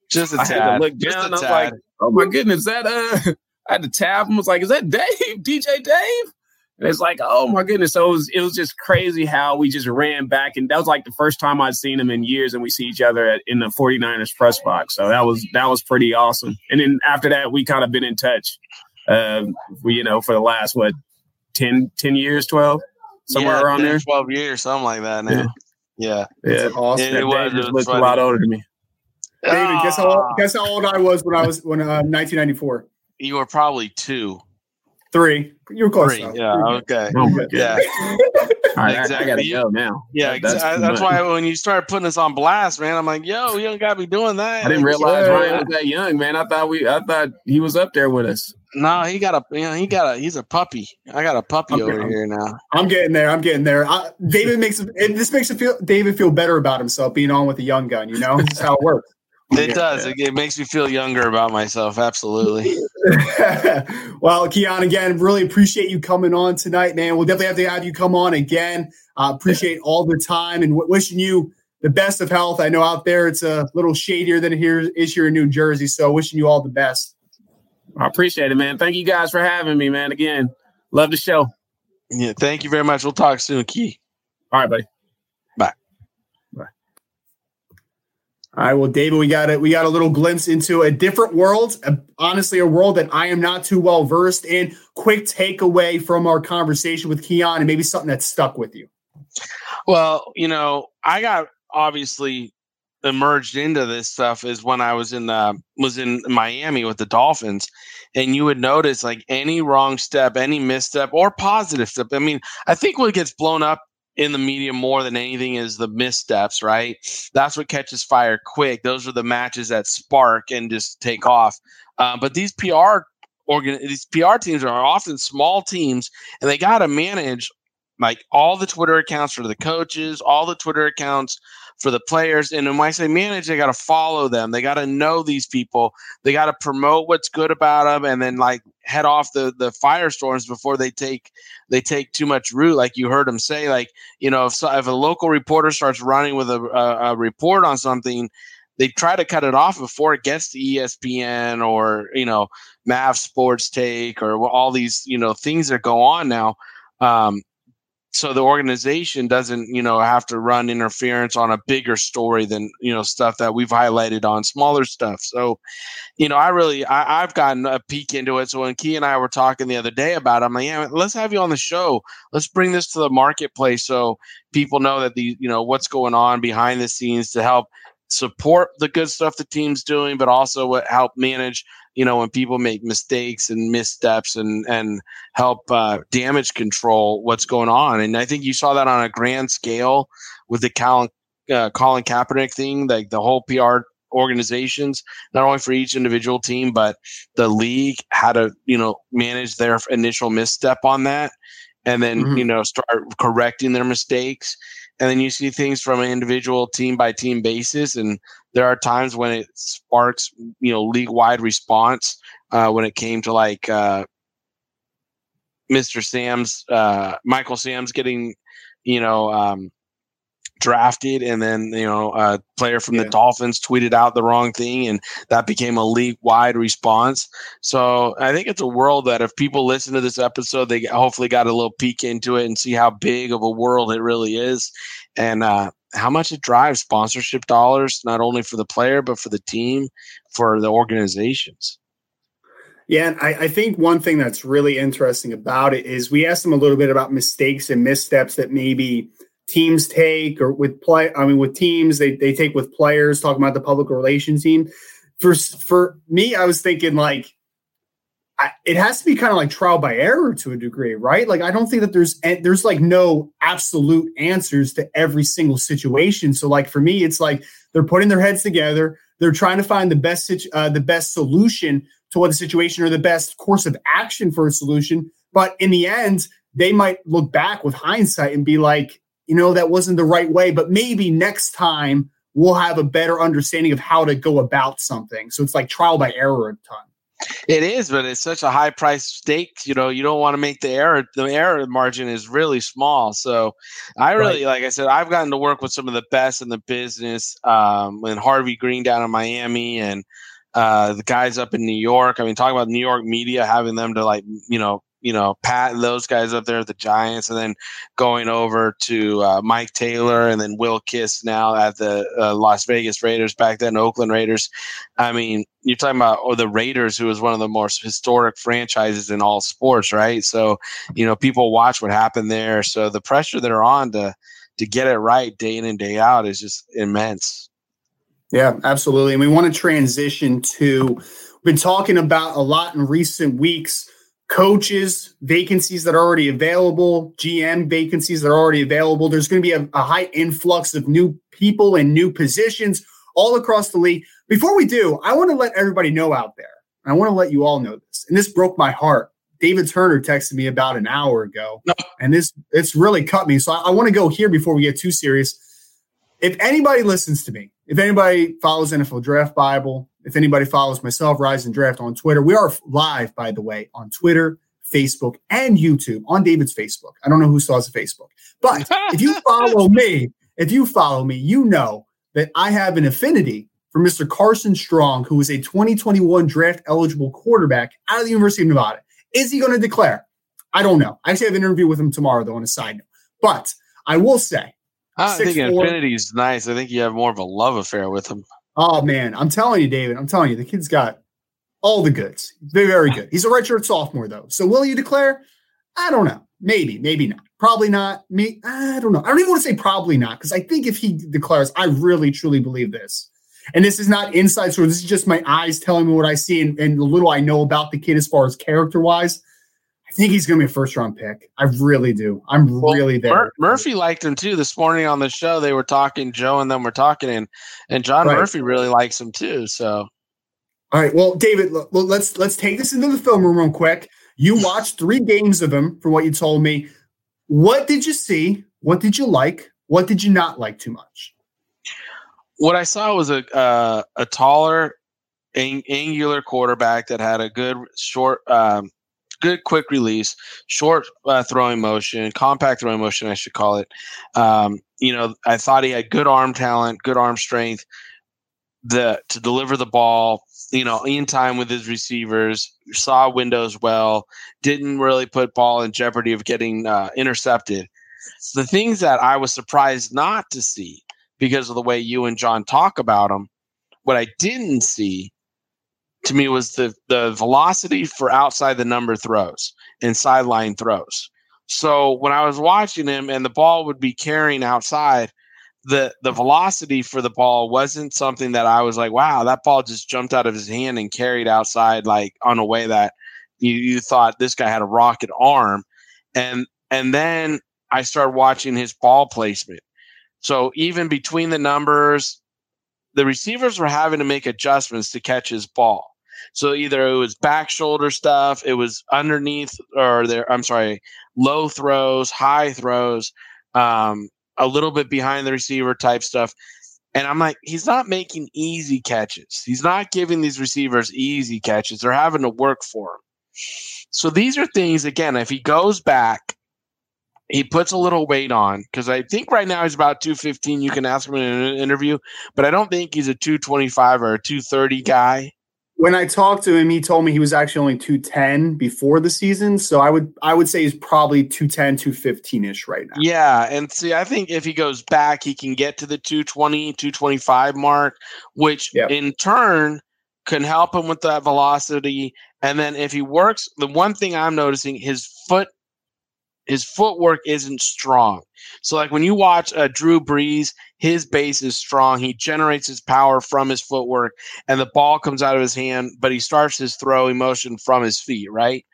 just a I tad. had to look down. I was like, oh my goodness, that uh I had to tap him. I was like, is that Dave? DJ Dave? And it's like, oh my goodness. So it was, it was just crazy how we just ran back. And that was like the first time I'd seen him in years. And we see each other at, in the 49ers press box. So that was, that was pretty awesome. And then after that, we kind of been in touch, uh, we, you know, for the last, what, 10, 10 years, 12, somewhere yeah, around 10, there. 12 years, something like that now. Yeah. Yeah. That's awesome. It, it was, it was looks funny. a lot older than me. David, guess how old, guess how old I was when I was when uh, 1994. You were probably two. Three. You were close. Three. though. Yeah. Okay. Oh my Yeah. All right, I- I, Exactly. gotta go now. Yeah, That- that's, that's I, that's why when you started putting us on blast, man, I'm like, yo, you don't gotta be doing that. I didn't realize Yeah. Ryan was that young, man. I thought we, I thought he was up there with us. No, he got a, you know, he got a, he's a puppy. I got a puppy Okay. over here now. I'm getting there. I'm getting there. I, David makes it, this makes it feel David feel better about himself being on with a young gun. You know, this is how it works. It does. It, it makes me feel younger about myself. Absolutely. well, Keon, again, really appreciate you coming on tonight, man. We'll definitely have to have you come on again. Uh, appreciate all the time and w- wishing you the best of health. I know out there it's a little shadier than it here is here in New Jersey, so wishing you all the best. I appreciate it, man. Thank you guys for having me, man. Again, love the show. Yeah. Thank you very much. We'll talk soon, Key. All right, buddy. All right, well, David, we got it. We got a little glimpse into a different world. uh, honestly, a world that I am not too well versed in. Quick takeaway from our conversation with Keon, and maybe something that stuck with you. Well, you know, I got obviously emerged into this stuff is when I was in the was in Miami with the Dolphins, and you would notice like any wrong step, any misstep, or positive step. I mean, I think what gets blown up in the media more than anything is the missteps, right? That's what catches fire quick. Those are the matches that spark and just take off. Uh, but these PR organ these PR teams are often small teams, and they got to manage like all the Twitter accounts for the coaches, all the Twitter accounts for the players. And when I say manage, they got to follow them. They got to know these people. They got to promote what's good about them, and then like head off the the firestorms before they take they take too much root. Like you heard him say, like you know, if if a local reporter starts running with a, a, a report on something. They try to cut it off before it gets to ESPN or you know Mav Sports Take or all these you know things that go on now. Um, so the organization doesn't you know have to run interference on a bigger story than you know stuff that we've highlighted on smaller stuff. So you know i really I, have gotten a peek into it. So when key and i were talking the other day about it i'm like yeah let's have you on the show. Let's bring this to the marketplace so people know that the you know what's going on behind the scenes to help support the good stuff the team's doing but also what help manage you know when people make mistakes and missteps and and help uh, damage control what's going on. And I think you saw that on a grand scale with the Colin, uh, Colin Kaepernick thing, like the whole PR organizations, not only for each individual team, but the league how to you know manage their initial misstep on that, and then mm-hmm. you know start correcting their mistakes and then you see things from an individual team by team basis and there are times when it sparks you know league wide response uh, when it came to like uh, mr sam's uh, michael sam's getting you know um, drafted and then you know a player from yeah. the dolphins tweeted out the wrong thing and that became a league wide response so i think it's a world that if people listen to this episode they hopefully got a little peek into it and see how big of a world it really is and uh, how much it drives sponsorship dollars not only for the player but for the team for the organizations. Yeah, and I, I, think one thing that's really interesting about it is we asked them a little bit about mistakes and missteps that maybe teams take or with play I mean with teams they, they take with players talking about the public relations team. For for me I was thinking like It has to be kind of like trial by error to a degree right like I don't think that there's there's like no absolute answers to every single situation so like for me it's like they're putting their heads together they're trying to find the best uh, the best solution to what the situation or the best course of action for a solution but in the end they might look back with hindsight and be like you know, that wasn't the right way, but maybe next time we'll have a better understanding of how to go about something. So it's like trial by error a ton. It is, but it's such a high price stake. You know, you don't want to make the error. The error margin is really small. So, I really, right. like I said, I've gotten to work with some of the best in the business. Um, and Harvey Greene down in Miami, and uh, the guys up in New York. I mean, talking about New York media having them to like, you know, you know, Pat and those guys up there at the Giants, and then going over to uh, Mike Taylor and then Will Kiss now at the uh, Las Vegas Raiders, back then Oakland Raiders. I mean, you're talking about or the Raiders, who was one of the most historic franchises in all sports, right? So, you know, people watch what happened there. So the pressure they're on to to get it right day in and day out is just immense. Yeah, absolutely. And we want to transition to we've been talking about a lot in recent weeks coaches vacancies that are already available, GM vacancies that are already available. There's going to be a, a, high influx of new people and new positions all across the league. Before we do, I want to let everybody know out there. I want to let you all know this. And this broke my heart. David Turner texted me about an hour ago, and this it's really cut me. So I, I want to go here before we get too serious. If anybody listens to me, if anybody follows NFL Draft Bible, if anybody follows myself, Rise and Draft on Twitter, we are live, by the way, on Twitter, Facebook, and YouTube on David's Facebook. I don't know who saw the Facebook, but if you follow me, if you follow me, you know that I have an affinity for Mr. Carson Strong, who is a 2021 draft eligible quarterback out of the University of Nevada. Is he going to declare? I don't know. I actually have an interview with him tomorrow, though, on a side note. But I will say, I think Infinity is nice. I think you have more of a love affair with him. Oh man, I'm telling you, David. I'm telling you, the kid's got all the goods. Very, very good. He's a redshirt sophomore though. So will you declare? I don't know. Maybe, maybe not. Probably not. Me, I don't know. I don't even want to say probably not because I think if he declares, I really truly believe this. And this is not inside source. This is just my eyes telling me what I see and, and the little I know about the kid as far as character wise. I think he's going to be a first round pick. I really do. I'm well, really there. Mur- Murphy liked him too. This morning on the show, they were talking. Joe and them were talking, and and John right. Murphy really likes him too. So, all right. Well, David, let's let's take this into the film room real quick. You watched three games of him, from what you told me. What did you see? What did you like? What did you not like too much? What I saw was a uh, a taller, ang- angular quarterback that had a good short. Um, good quick release, short uh, throwing motion, compact throwing motion, I should call it. Um, you know, I thought he had good arm talent, good arm strength, the to deliver the ball. You know, in time with his receivers, saw windows well, didn't really put ball in jeopardy of getting uh, intercepted. The things that I was surprised not to see because of the way you and John talk about him, what I didn't see to me was the the velocity for outside the number throws and sideline throws. So when I was watching him and the ball would be carrying outside, the the velocity for the ball wasn't something that I was like, wow, that ball just jumped out of his hand and carried outside like on a way that you, you thought this guy had a rocket arm. And and then I started watching his ball placement. So even between the numbers, the receivers were having to make adjustments to catch his ball. So either it was back shoulder stuff, it was underneath, or there. I'm sorry, low throws, high throws, um, a little bit behind the receiver type stuff. And I'm like, he's not making easy catches. He's not giving these receivers easy catches. They're having to work for him. So these are things again. If he goes back he puts a little weight on because I think right now he's about 215. You can ask him in an interview, but I don't think he's a 225 or a 230 guy. When I talked to him, he told me he was actually only 210 before the season. So I would I would say he's probably 210, 215 ish right now. Yeah. And see, I think if he goes back, he can get to the 220, 225 mark, which yep. in turn can help him with that velocity. And then if he works, the one thing I'm noticing, his foot his footwork isn't strong. So like when you watch uh, Drew Brees, his base is strong. He generates his power from his footwork, and the ball comes out of his hand, but he starts his throwing motion from his feet. Right.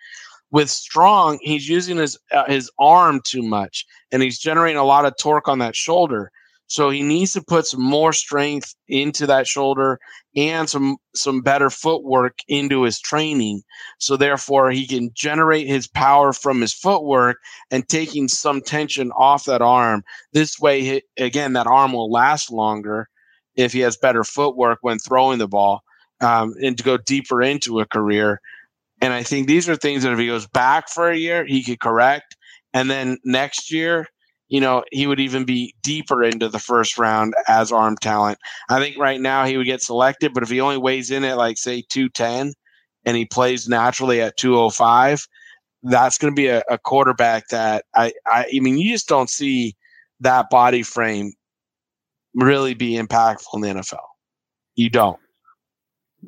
With Strong, he's using his uh, his arm too much, and he's generating a lot of torque on that shoulder. So he needs to put some more strength into that shoulder and some some better footwork into his training. So therefore he can generate his power from his footwork and taking some tension off that arm. This way again that arm will last longer if he has better footwork when throwing the ball um, and to go deeper into a career. And I think these are things that if he goes back for a year, he could correct. And then next year, you know, he would even be deeper into the first round as arm talent. I think right now he would get selected, but if he only weighs in at like say 210 and he plays naturally at 205, that's going to be a, a, quarterback that I, I, I mean, you just don't see that body frame really be impactful in the NFL. You don't.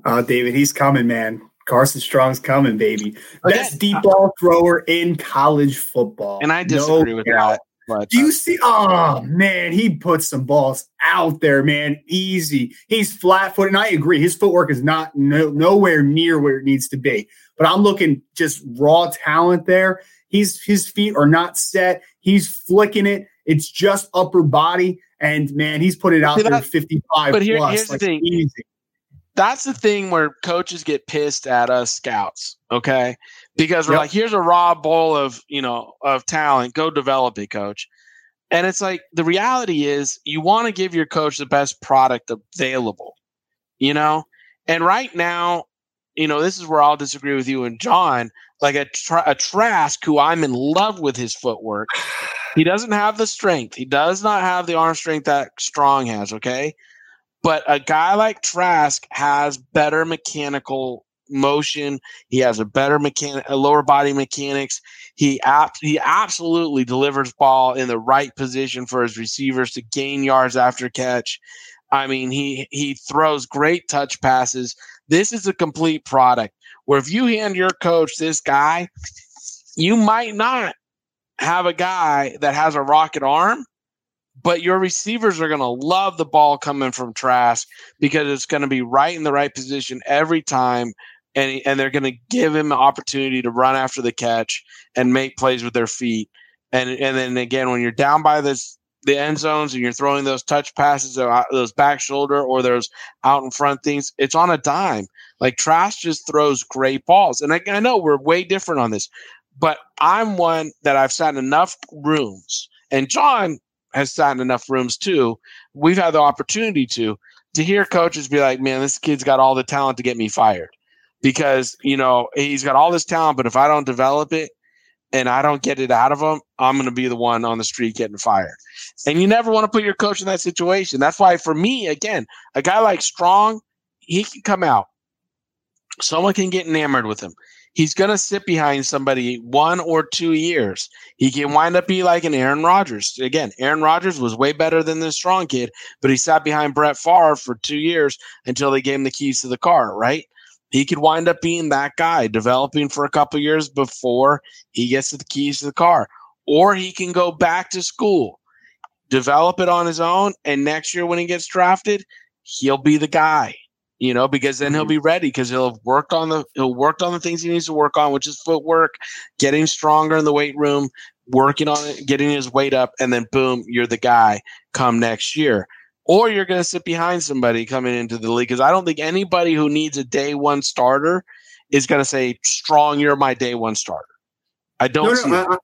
Uh, David, he's coming, man. Carson Strong's coming, baby. Best deep ball thrower in college football. And I disagree no with doubt. that. But, Do you see? Oh man, he puts some balls out there, man. Easy. He's flat footed, and I agree. His footwork is not no, nowhere near where it needs to be. But I'm looking just raw talent there. He's his feet are not set. He's flicking it. It's just upper body, and man, he's put it out there 55 but here, plus. Here's like, the thing. Easy. That's the thing where coaches get pissed at us scouts. Okay, because we're yep. like, here's a raw bowl of you know of talent. Go develop it, coach. And it's like the reality is you want to give your coach the best product available, you know. And right now, you know, this is where I'll disagree with you and John. Like a, tra- a Trask, who I'm in love with his footwork, he doesn't have the strength. He does not have the arm strength that Strong has. Okay, but a guy like Trask has better mechanical motion. He has a better mechanic, a lower body mechanics. He ap- he absolutely delivers ball in the right position for his receivers to gain yards after catch. I mean, he he throws great touch passes. This is a complete product. Where if you hand your coach this guy, you might not have a guy that has a rocket arm, but your receivers are going to love the ball coming from Trask because it's going to be right in the right position every time. And, and they're going to give him an opportunity to run after the catch and make plays with their feet. And, and then again, when you're down by this the end zones and you're throwing those touch passes or uh, those back shoulder or those out in front things, it's on a dime. Like Trask just throws great balls. And I, I know we're way different on this, but I'm one that I've sat in enough rooms, and John has sat in enough rooms too. We've had the opportunity to to hear coaches be like, "Man, this kid's got all the talent to get me fired," because you know he's got all this talent, but if I don't develop it, and I don't get it out of them, I'm going to be the one on the street getting fired. And you never want to put your coach in that situation. That's why, for me, again, a guy like Strong, he can come out. Someone can get enamored with him. He's going to sit behind somebody one or two years. He can wind up be like an Aaron Rodgers. Again, Aaron Rodgers was way better than the Strong kid, but he sat behind Brett Favre for two years until they gave him the keys to the car, right? he could wind up being that guy, developing for a couple years before he gets the keys to the car. Or he can go back to school, develop it on his own, and next year when he gets drafted, he'll be the guy. You know, because then he'll mm-hmm. be ready because he'll have worked on the he'll worked on the things he needs to work on, which is footwork, getting stronger in the weight room, working on it, getting his weight up, and then boom, you're the guy come next year or you're going to sit behind somebody coming into the league. Because I don't think anybody who needs a day one starter is going to say, "Strong, you're my day one starter." I don't. No, no,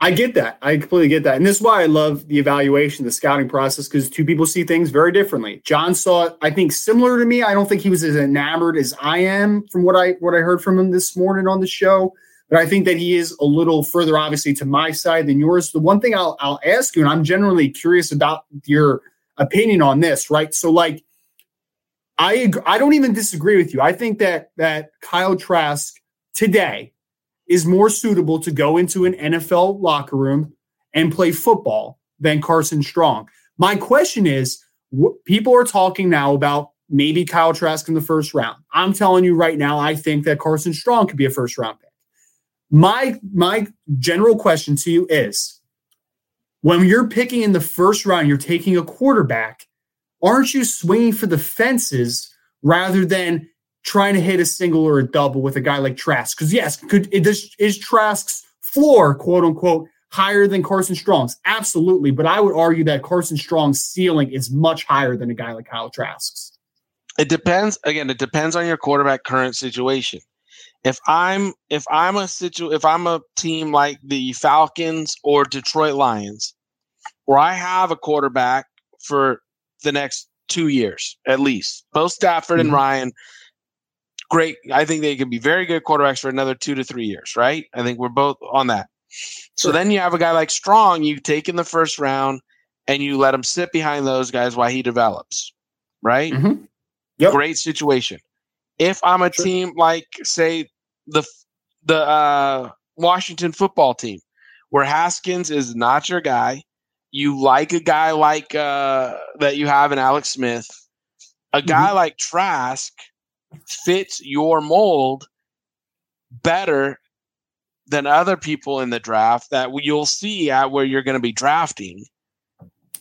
I, get that. I completely get that, and this is why I love the evaluation, the scouting process, because two people see things very differently. John saw it, I think, similar to me. I don't think he was as enamored as I am from what I what I heard from him this morning on the show. But I think that he is a little further, obviously, to my side than yours. The one thing I'll, I'll ask you, and I'm generally curious about your opinion on this, right? So like I I don't even disagree with you. I think that that Kyle Trask today is more suitable to go into an NFL locker room and play football than Carson Strong. My question is people are talking now about maybe Kyle Trask in the first round. I'm telling you right now I think that Carson Strong could be a first round pick. My my general question to you is when you're picking in the first round, you're taking a quarterback. Aren't you swinging for the fences rather than trying to hit a single or a double with a guy like Trask? Because yes, could is, is Trask's floor, quote unquote, higher than Carson Strong's? Absolutely, but I would argue that Carson Strong's ceiling is much higher than a guy like Kyle Trask's. It depends. Again, it depends on your quarterback current situation. If I'm if I'm a situ if I'm a team like the Falcons or Detroit Lions, where I have a quarterback for the next two years at least, both Stafford mm-hmm. and Ryan, great. I think they can be very good quarterbacks for another two to three years, right? I think we're both on that. So then you have a guy like Strong, you take in the first round and you let him sit behind those guys while he develops, right? Mm-hmm. Yep. Great situation. If I'm a sure. team like, say, the the uh, Washington football team, where Haskins is not your guy, you like a guy like uh, that you have in Alex Smith, a guy mm-hmm. like Trask fits your mold better than other people in the draft that you'll see at where you're going to be drafting.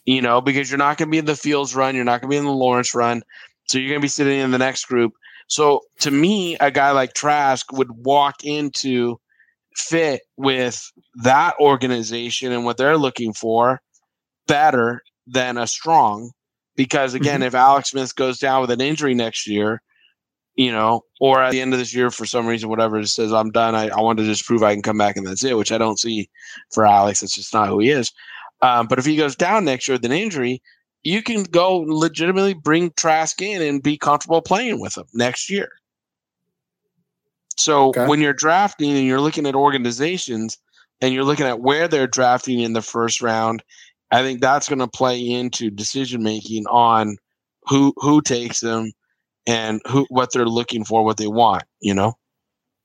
You know, because you're not going to be in the Fields run, you're not going to be in the Lawrence run, so you're going to be sitting in the next group. So to me, a guy like Trask would walk into fit with that organization and what they're looking for better than a strong. Because again, mm-hmm. if Alex Smith goes down with an injury next year, you know, or at the end of this year for some reason, whatever, it says I'm done. I, I want to just prove I can come back and that's it, which I don't see for Alex. It's just not who he is. Um, but if he goes down next year with an injury, you can go legitimately bring Trask in and be comfortable playing with him next year. So okay. when you're drafting and you're looking at organizations and you're looking at where they're drafting in the first round, I think that's going to play into decision making on who who takes them and who what they're looking for, what they want. You know.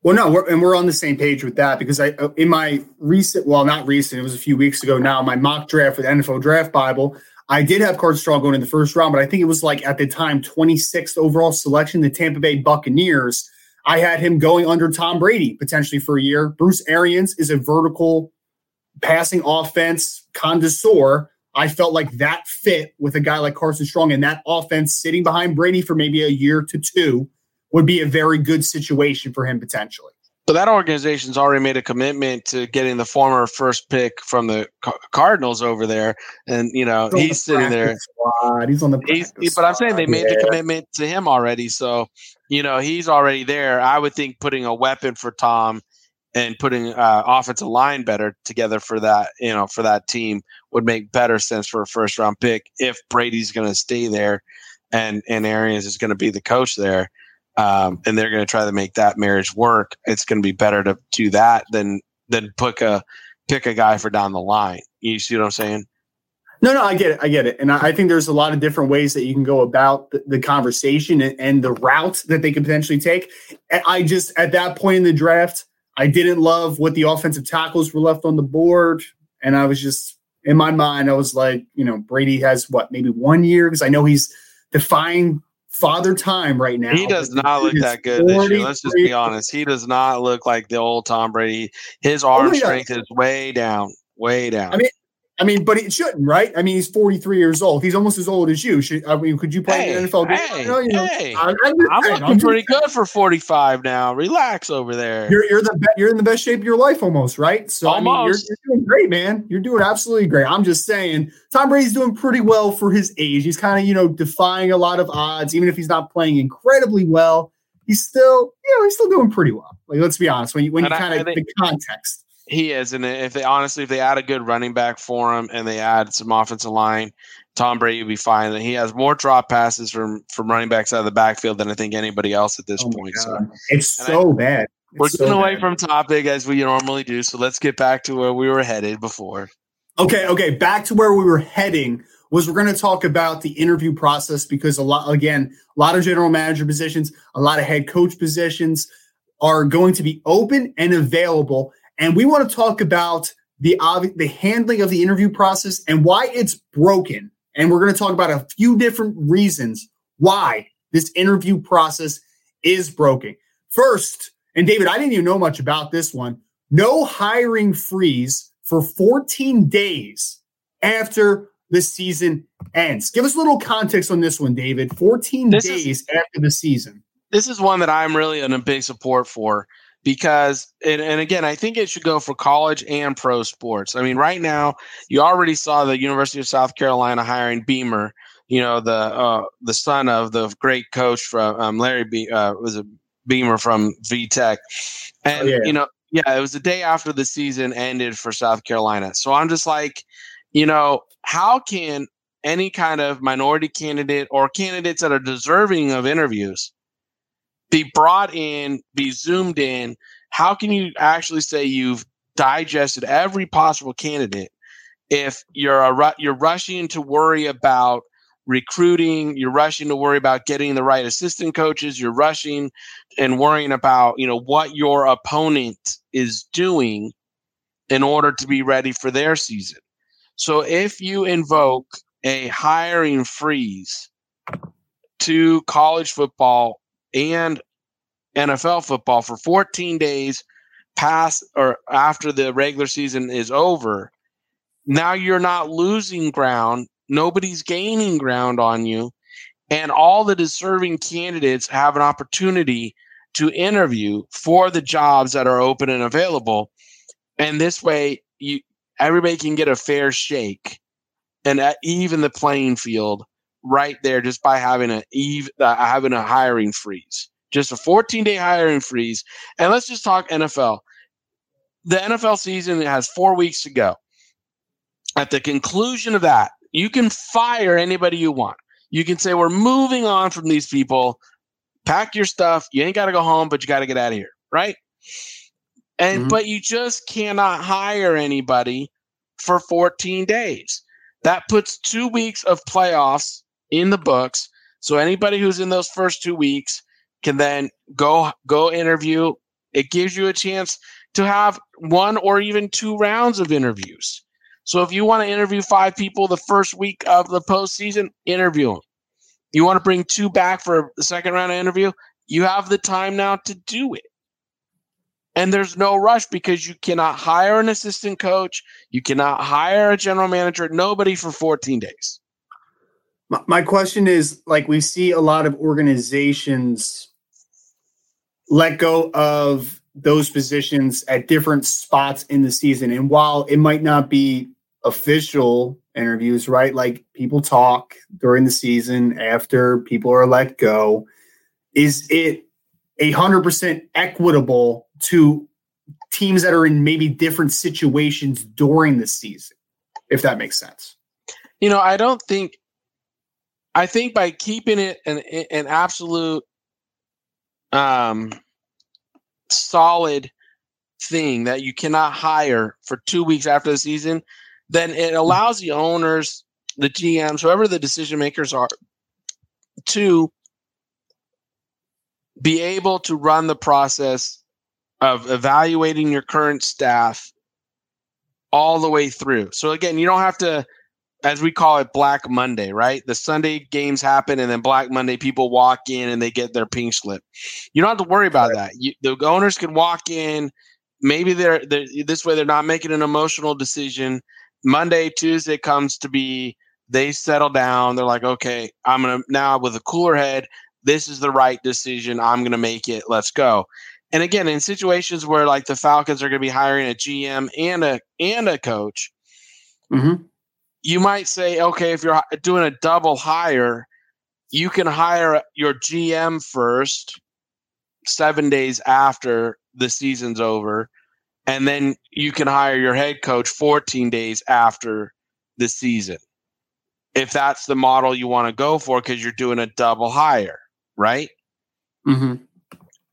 Well, no, we're, and we're on the same page with that because I, uh, in my recent, well, not recent, it was a few weeks ago now, my mock draft with NFL Draft Bible, I did have Carson Strong going in the first round, but I think it was like at the time 26th overall selection, the Tampa Bay Buccaneers. I had him going under Tom Brady potentially for a year. Bruce Arians is a vertical passing offense connoisseur, I felt like that fit with a guy like Carson Strong and that offense sitting behind Brady for maybe a year to two would be a very good situation for him potentially. But that organization's already made a commitment to getting the former first pick from the Cardinals over there, and you know he's, he's sitting there. Squad. He's on the. He's, but I'm saying they made yeah. the commitment to him already, so you know he's already there. I would think putting a weapon for Tom and putting uh, offensive line better together for that, you know, for that team would make better sense for a first round pick if Brady's going to stay there, and and Arians is going to be the coach there um, and they're going to try to make that marriage work, it's going to be better to do that than than pick a pick a guy for down the line. You see what I'm saying? No, no, I get it. I get it. And I think there's a lot of different ways that you can go about the, the conversation and, and, the route that they could potentially take. I just, at that point in the draft, I didn't love what the offensive tackles were left on the board. And I was just, in my mind, I was like, you know, Brady has what, maybe one year? Because I know he's defying father time right now. He does not look that good this year. Let's just be honest. He does not look like the old Tom Brady. His oh, arm oh, strength is way down, way down. I mean, I mean, but it shouldn't, right? I mean, he's 43 years old. He's almost as old as you. Should, I mean, could you play hey, in the NFL? Hey, you know, you know, hey. I, am looking I'm pretty good for 45 now. Relax over there. You're you're the be- you're in the best shape of your life almost, right? So almost. I mean, you're, you're, doing great, man. You're doing absolutely great. I'm just saying, Tom Brady's doing pretty well for his age. He's kind of you know defying a lot of odds, even if he's not playing incredibly well. He's still, you know, he's still doing pretty well. Like, let's be honest. When you when you kind of the context he is, and if they honestly, if they add a good running back for him and they add some offensive line, Tom Brady would be fine. And he has more drop passes from from running backs out of the backfield than I think anybody else at this oh point. So it's so I, bad. It's we're getting away bad. from topic as we normally do, so let's get back to where we were headed before. Okay, okay, back to where we were heading was we're going to talk about the interview process because a lot again, a lot of general manager positions, a lot of head coach positions are going to be open and available and we want to talk about the the handling of the interview process and why it's broken. And we're going to talk about a few different reasons why this interview process is broken. First, and David, I didn't even know much about this one. No hiring freeze for 14 days after the season ends. Give us a little context on this one, David. 14 this days is, after the season. This is one that I'm really in a big support for because and, and again i think it should go for college and pro sports. I mean right now you already saw the university of south carolina hiring beamer you know the uh, the son of the great coach from um, larry Be- uh, was a beamer from vtech and oh, yeah. you know yeah it was the day after the season ended for south carolina. So i'm just like you know how can any kind of minority candidate or candidates that are deserving of interviews be brought in, be zoomed in. How can you actually say you've digested every possible candidate if you're a you're rushing to worry about recruiting, you're rushing to worry about getting the right assistant coaches, you're rushing and worrying about, you know, what your opponent is doing in order to be ready for their season. So if you invoke a hiring freeze to college football and NFL football for 14 days past or after the regular season is over. Now you're not losing ground. Nobody's gaining ground on you. And all the deserving candidates have an opportunity to interview for the jobs that are open and available. And this way, you everybody can get a fair shake and even the playing field right there just by having a even uh, having a hiring freeze just a 14 day hiring freeze. And let's just talk nfl the nfl season has four weeks to go. At the conclusion of that you can fire anybody you want. You can say we're moving on from these people. Pack your stuff. You ain't got to go home but you got to get out of here. Right? And mm-hmm. but you just cannot hire anybody for 14 days. That puts two weeks of playoffs in the books. So anybody who's in those first two weeks can then go go interview. It gives you a chance to have one or even two rounds of interviews. So if you want to interview five people the first week of the postseason, interview them. You want to bring two back for the second round of interview, you have the time now to do it. And there's no rush because you cannot hire an assistant coach, you cannot hire a general manager, nobody for 14 days. My, question is like we see a lot of organizations let go of those positions at different spots in the season. And while it might not be official interviews, right? Like people talk during the season after people are let go. Is it a hundred percent equitable to teams that are in maybe different situations during the season, if that makes sense? You know, I don't think I think by keeping it an an absolute um solid thing that you cannot hire for two weeks after the season, then it allows the owners, the GMs, whoever the decision makers are, to be able to run the process of evaluating your current staff all the way through. So again, you don't have to as we call it Black Monday, right? The Sunday games happen and then Black Monday people walk in and they get their pink slip. You don't have to worry about right. that. You, the owners can walk in, maybe they're, they're this way they're not making an emotional decision. Monday, Tuesday comes to be they settle down. They're like, okay, I'm gonna now with a cooler head. This is the right decision. I'm gonna make it. Let's go. And again, in situations where like the Falcons are gonna be hiring a GM and a and a coach, mm-hmm you might say, okay, if you're doing a double hire, you can hire your GM first, seven days after the season's over, and then you can hire your head coach 14 days after the season. If that's the model you want to go for, because you're doing a double hire, right? Mm-hmm.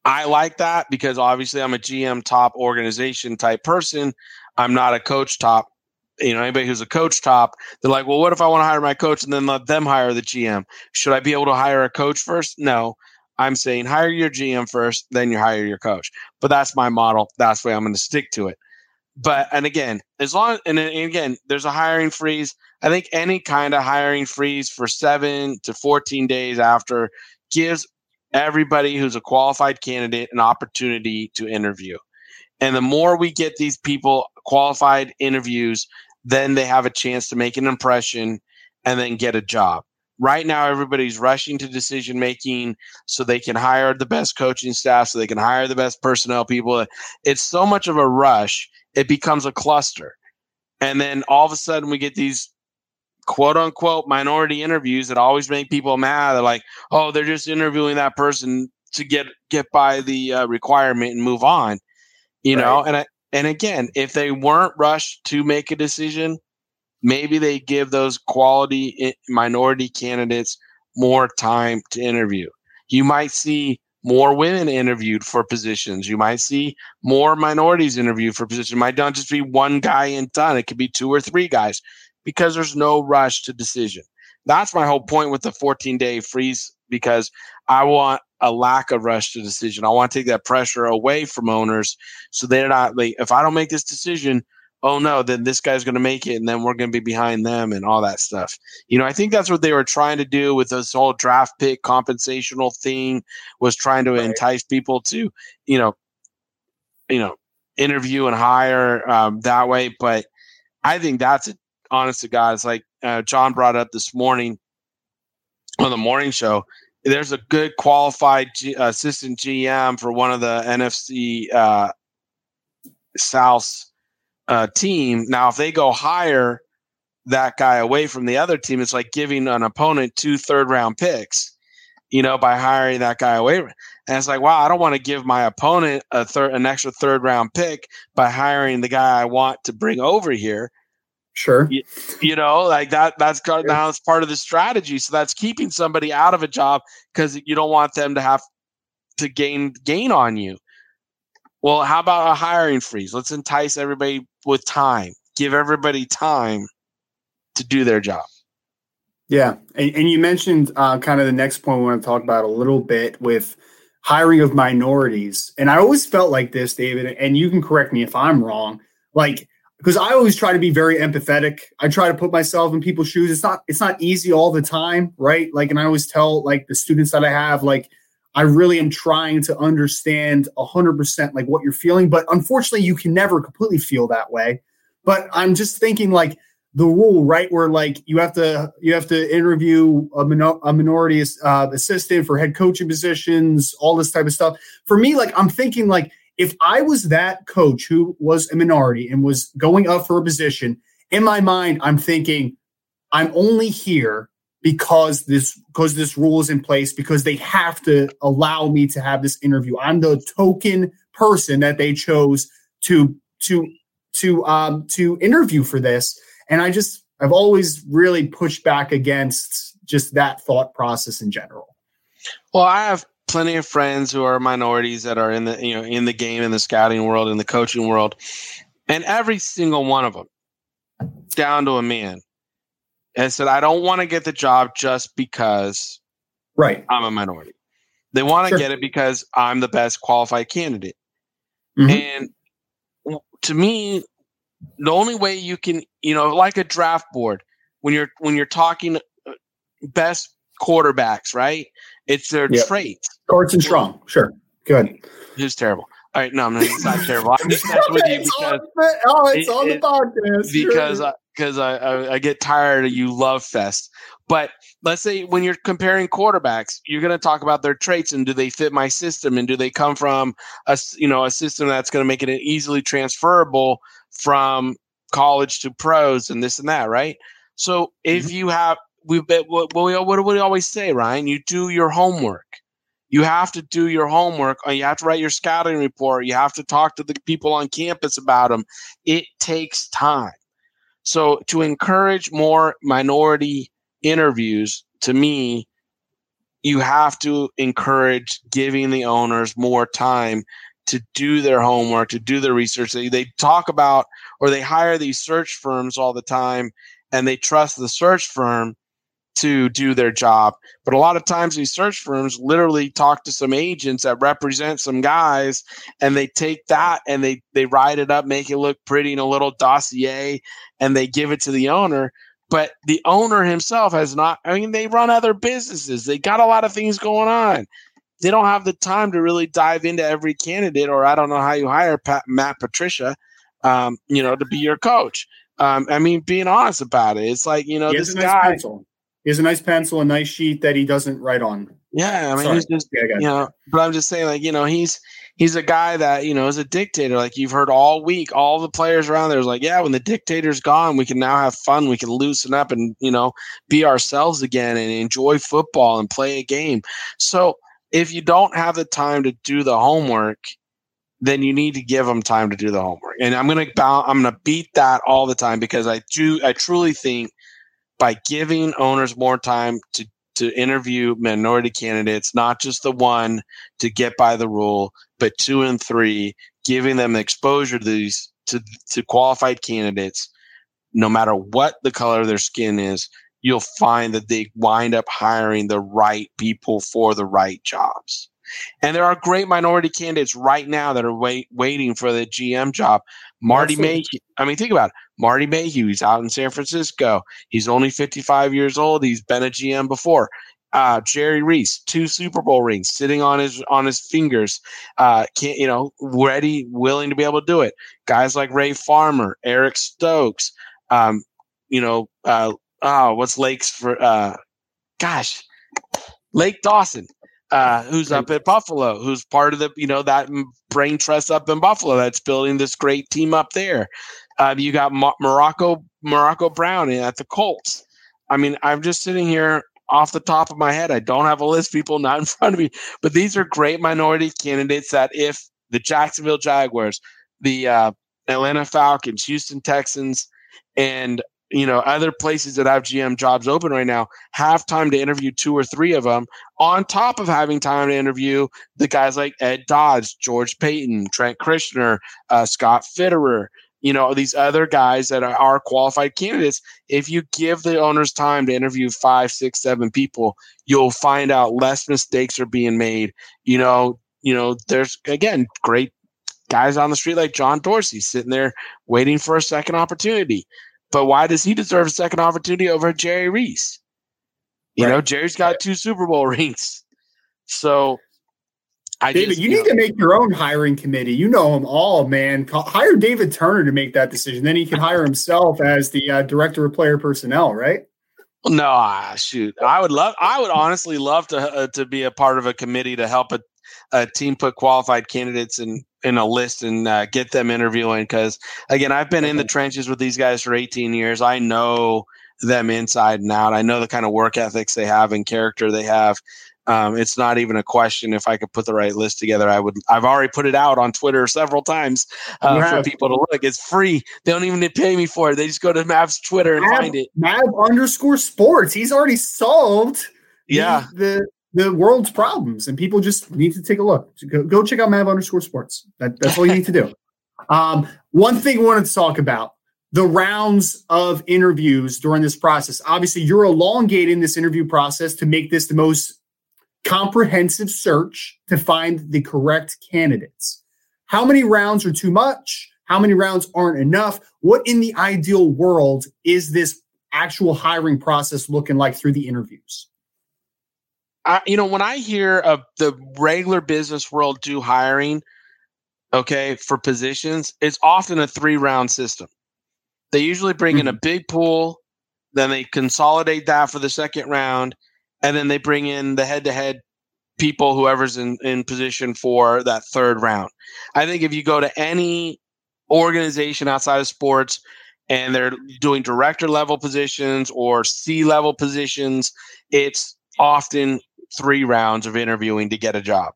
I like that because obviously I'm a GM top organization type person. I'm not a coach top you know, anybody who's a coach top, they're like, well, what if I want to hire my coach and then let them hire the GM? Should I be able to hire a coach first? No. I'm saying hire your GM first, then you hire your coach. But that's my model. That's way I'm going to stick to it. But and again, as long and, and again, there's a hiring freeze. I think any kind of hiring freeze for seven to 14 days after gives everybody who's a qualified candidate an opportunity to interview. And the more we get these people qualified interviews, then they have a chance to make an impression and then get a job. Right now, everybody's rushing to decision making so they can hire the best coaching staff, so they can hire the best personnel people. It's so much of a rush, it becomes a cluster. And then all of a sudden, we get these quote unquote minority interviews that always make people mad. They're like, oh, they're just interviewing that person to get get by the uh, requirement and move on you right. know and I, and again if they weren't rushed to make a decision maybe they give those quality eh, minority candidates more time to interview. You might see more women interviewed for positions. You might see more minorities interviewed for positions. It might not just be one guy and done. It could be two or three guys because there's no rush to decision. That's my whole point with the 14 day freeze because I want a lack of rush to decision. I want to take that pressure away from owners so they're not like, if I don't make this decision, oh no, then this guy's going to make it and then we're going to be behind them and all that stuff. You know, I think that's what they were trying to do with this whole draft pick compensational thing was trying to right. entice people to, you know, you know, interview and hire um, that way. But I think that's it. Honest to God, it's like uh, John brought up this morning on the morning show there's a good qualified G, assistant GM for one of the NFC uh, South uh, team. Now, if they go hire that guy away from the other team, it's like giving an opponent two third round picks, you know, by hiring that guy away. And it's like, wow, I don't want to give my opponent a third, an extra third round pick by hiring the guy I want to bring over here. Sure. You, you, know, like that that's sure. now it's part of the strategy. So that's keeping somebody out of a job because you don't want them to have to gain gain on you. Well, how about a hiring freeze? Let's entice everybody with time. Give everybody time to do their job. Yeah. And, and you mentioned uh, kind of the next point we want to talk about a little bit with hiring of minorities. And I always felt like this, David, and you can correct me if I'm wrong. Like because I always try to be very empathetic. I try to put myself in people's shoes. It's not it's not easy all the time, right? Like, and I always tell like the students that I have, like, I really am trying to understand 100% like what you're feeling. But unfortunately, you can never completely feel that way. But I'm just thinking like the rule, right? Where like you have to you have to interview a, minor, a minority uh, assistant for head coaching positions, all this type of stuff. For me, like I'm thinking like if I was that coach who was a minority and was going up for a position, in my mind, I'm thinking I'm only here because this because this rule is in place because they have to allow me to have this interview. I'm the token person that they chose to to to um to interview for this and I just, I've always really pushed back against just that thought process in general. Well, I have plenty of friends who are minorities that are in the, you know, in the game, in the scouting world, in the coaching world. And every single one of them, down to a man, and said, I don't want to get the job just because right. I'm a minority. They want to sure. get it because I'm the best qualified candidate. Mm-hmm. And to me, the only way you can, you know, like a draft board when you're when you're talking uh, best quarterbacks, right? It's their yep. traits. Short and strong, sure, good. Who's terrible? All right, no, I'm not, it's not terrible. I'm just messing with you because oh, it's it, on the podcast because because I, I, I get tired of you love fest. But let's say when you're comparing quarterbacks, you're going to talk about their traits and do they fit my system and do they come from a you know a system that's going to make it easily transferable from college to pros and this and that, right? So if mm-hmm. you have, we what, what, do we always say, Ryan? You do your homework. You have to do your homework. Uh, you have to write your scouting report. You have to talk to the people on campus about them. It takes time. So to encourage more minority interviews, to me, you have to encourage giving the owners more time to do their homework, to do their research. They, they talk about or they hire these search firms all the time and they trust the search firm to do their job. But a lot of times these search firms literally talk to some agents that represent some guys and they take that and they they write it up, make it look pretty in a little dossier and they give it to the owner. But the owner himself has not I mean they run other businesses. They got a lot of things going on they don't have the time to really dive into every candidate, or I don't know how you hire Pat, Matt Patricia, um, you know, to be your coach. Um, I mean, being honest about it, it's like you know, this nice guy. Pencil. He has a nice pencil, a nice sheet that he doesn't write on. Yeah, I mean, Sorry. he's just yeah, you know, but I'm just saying, like you know, he's he's a guy that you know is a dictator. Like you've heard all week, all the players around there is like, yeah, when the dictator's gone, we can now have fun. We can loosen up and you know be ourselves again and enjoy football and play a game. So if you don't have the time to do the homework, then you need to give them time to do the homework. And I'm gonna I'm gonna beat that all the time because I do I truly think by giving owners more time to to interview minority candidates, not just the one to get by the rule, but two and three, giving them exposure to these to to qualified candidates, no matter what the color of their skin is, you'll find that they wind up hiring the right people for the right jobs. And there are great minority candidates right now that are wait, waiting for the GM job. Marty Mayhew. I mean, think about it. Marty Mayhew. He's out in San Francisco. He's only 55 years old. He's been a GM before. Uh, Jerry Reese, two Super Bowl rings, sitting on his on his fingers. Uh, can't you know, ready, willing to be able to do it. Guys like Ray Farmer, Eric Stokes, um, you know, uh, oh, what's Lake's for? Uh, gosh, Lake Dawson, uh, who's up at Buffalo, who's part of the you know that brain trust up in Buffalo that's building this great team up there. Uh, you got Mo- Morocco Morocco Brown at the Colts. I mean, I'm just sitting here off the top of my head. I don't have a list, people not in front of me, but these are great minority candidates that if the Jacksonville Jaguars, the uh, Atlanta Falcons, Houston Texans, and you know, other places that have GM jobs open right now have time to interview two or three of them, on top of having time to interview the guys like Ed Dodds, George Paton, Trent Kirchner, uh, Scott Fitterer, you know, these other guys that are, are qualified candidates. If you give the owners time to interview five, six, seven people, you'll find out less mistakes are being made. You know, you know, there's again great guys on the street like John Dorsey sitting there waiting for a second opportunity. But why does he deserve a second opportunity over Jerry Reese? You right. know, Jerry's got two Super Bowl rings. So I David, just, you, you need know, to make your own hiring committee. You know them all, man. Hire David Turner to make that decision. Then he can hire himself as the uh, director of player personnel, right? No, uh, shoot. I would love. I would honestly love to uh, to be a part of a committee to help a, a team put qualified candidates in in a list and uh, get them interviewing. Because again, I've been in the trenches with these guys for 18 years. I know them inside and out. I know the kind of work ethics they have and character they have. Um, it's not even a question if I could put the right list together. I would. I've already put it out on Twitter several times uh, for people to look. It's free. They don't even need to pay me for it. They just go to Mav's Twitter and Mav, find it. Mav underscore sports. He's already solved. Yeah. The, the, the world's problems, and people just need to take a look. Go, go check out Mav underscore sports. That, that's all you need to do. Um, one thing we wanted to talk about the rounds of interviews during this process. Obviously, you're elongating this interview process to make this the most comprehensive search to find the correct candidates. How many rounds are too much? How many rounds aren't enough? What in the ideal world is this actual hiring process looking like through the interviews? I, you know, when I hear of the regular business world do hiring, okay, for positions, it's often a three round system. They usually bring mm-hmm. in a mm-hmm. big pool, then they consolidate that for the second round, and then they bring in the head to head people, whoever's in, in position for that third round. I think if you go to any organization outside of sports and they're doing director level positions or C level positions, it's often three rounds of interviewing to get a job.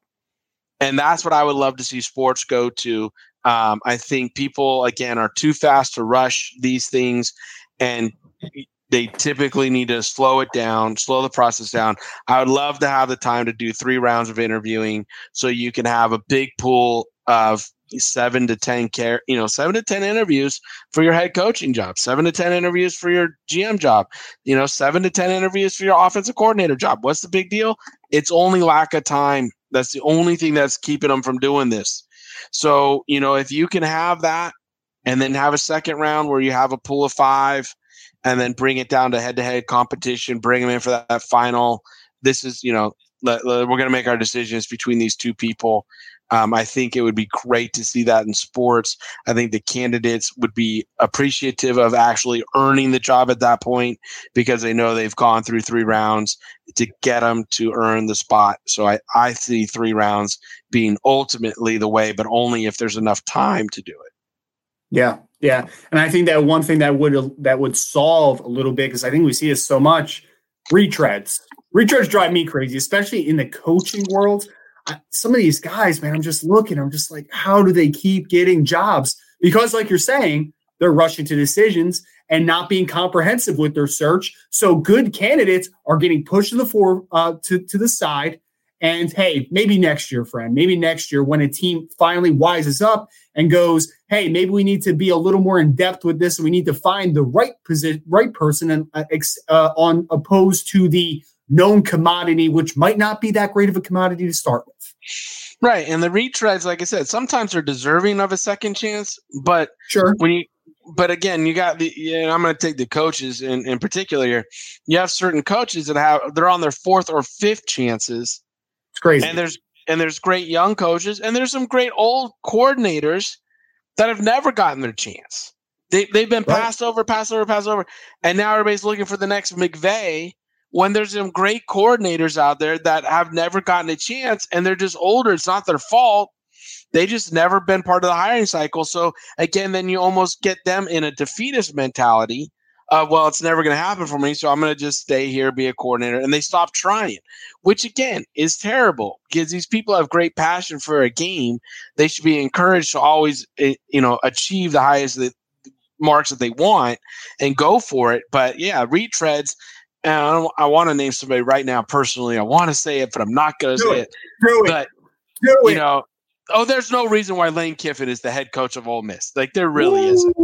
And that's what I would love to see sports go to. Um, I think people, again, are too fast to rush these things and they typically need to slow it down, slow the process down. I would love to have the time to do three rounds of interviewing so you can have a big pool of seven to 10 care, you know, seven to 10 interviews for your head coaching job, seven to 10 interviews for your GM job, you know, seven to 10 interviews for your offensive coordinator job. What's the big deal? It's only lack of time. That's the only thing that's keeping them from doing this. So, you know, if you can have that and then have a second round where you have a pool of five and then bring it down to head to head competition, bring them in for that, that final. This is, you know, we're going to make our decisions between these two people. Um, I think it would be great to see that in sports. I think the candidates would be appreciative of actually earning the job at that point because they know they've gone through three rounds to get them to earn the spot. So I, I see three rounds being ultimately the way, but only if there's enough time to do it. Yeah, yeah, and I think that one thing that would that would solve a little bit because I think we see this so much retreads. Retreads drive me crazy, especially in the coaching world. I, some of these guys, man, I'm just looking. I'm just like, how do they keep getting jobs? Because, like you're saying, they're rushing to decisions and not being comprehensive with their search. So good candidates are getting pushed to the fore, uh, to to the side, and hey, maybe next year, friend, maybe next year when a team finally wises up and goes, hey, maybe we need to be a little more in depth with this, and we need to find the right position, right person, and uh, uh, on opposed to the known commodity, which might not be that great of a commodity to start with. Right, and the retreads, like I said, sometimes are deserving of a second chance, but sure when you but again, you got the. Yeah, I'm going to take the coaches in, in particular here. You have certain coaches that have they're on their fourth or fifth chances, it's crazy. And there's and there's great young coaches and there's some great old coordinators that have never gotten their chance. They they've been right. passed over, passed over, passed over, and now everybody's looking for the next McVay. When there's some great coordinators out there that have never gotten a chance and they're just older, it's not their fault. They just never been part of the hiring cycle. So again, then you almost get them in a defeatist mentality uh, well, it's never going to happen for me, so I'm going to just stay here, be a coordinator. And they stop trying, which again is terrible because these people have great passion for a game. They should be encouraged to always, eh, you know, achieve the highest marks that they want and go for it. But yeah, retreads. And I, I want to name somebody right now personally. I want to say it, but I'm not going to say it. it. Do it. But, Do you know, oh, there's no reason why Lane Kiffin is the head coach of Ole Miss. Like there really isn't.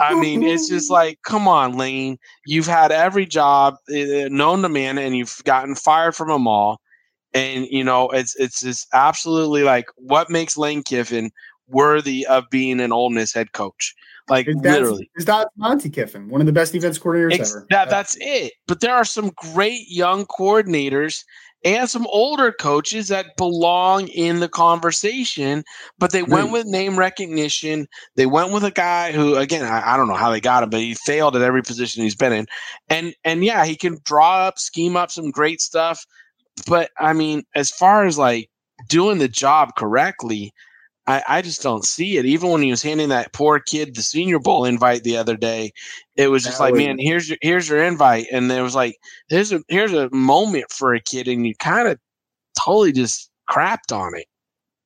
I mean, it's just like, come on, Lane. You've had every job uh, known to man, and you've gotten fired from them all. And you know, it's it's just absolutely like what makes Lane Kiffin worthy of being an Ole Miss head coach. Like His literally. His dad's Monty Kiffin, one of the best defense coordinators ever. that, that's it. But there are some great young coordinators and some older coaches that belong in the conversation, but they went with name recognition. They went with a guy who, again, I, I don't know how they got him, but he failed at every position he's been in. And and yeah, he can draw up, scheme up some great stuff. But I mean, as far as like doing the job correctly, I, I just don't see it. Even when he was handing that poor kid the Senior Bowl invite the other day, it was just That like, man, here's your here's your invite, and there was like, here's a here's a moment for a kid, and you kind of totally just crapped on it.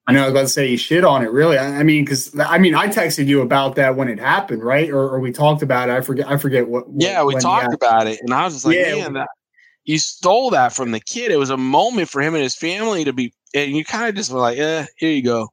I know I was about to say you shit on it, really. I, I mean, because I mean, I texted you about that when it happened, right? Or, or we talked about it. I forget. I forget what. what- Yeah, we talked about it, and I was just like, Yeah. man, that, you stole that from the kid. It was a moment for him and his family to be, and you kind of just were like, eh, here you go.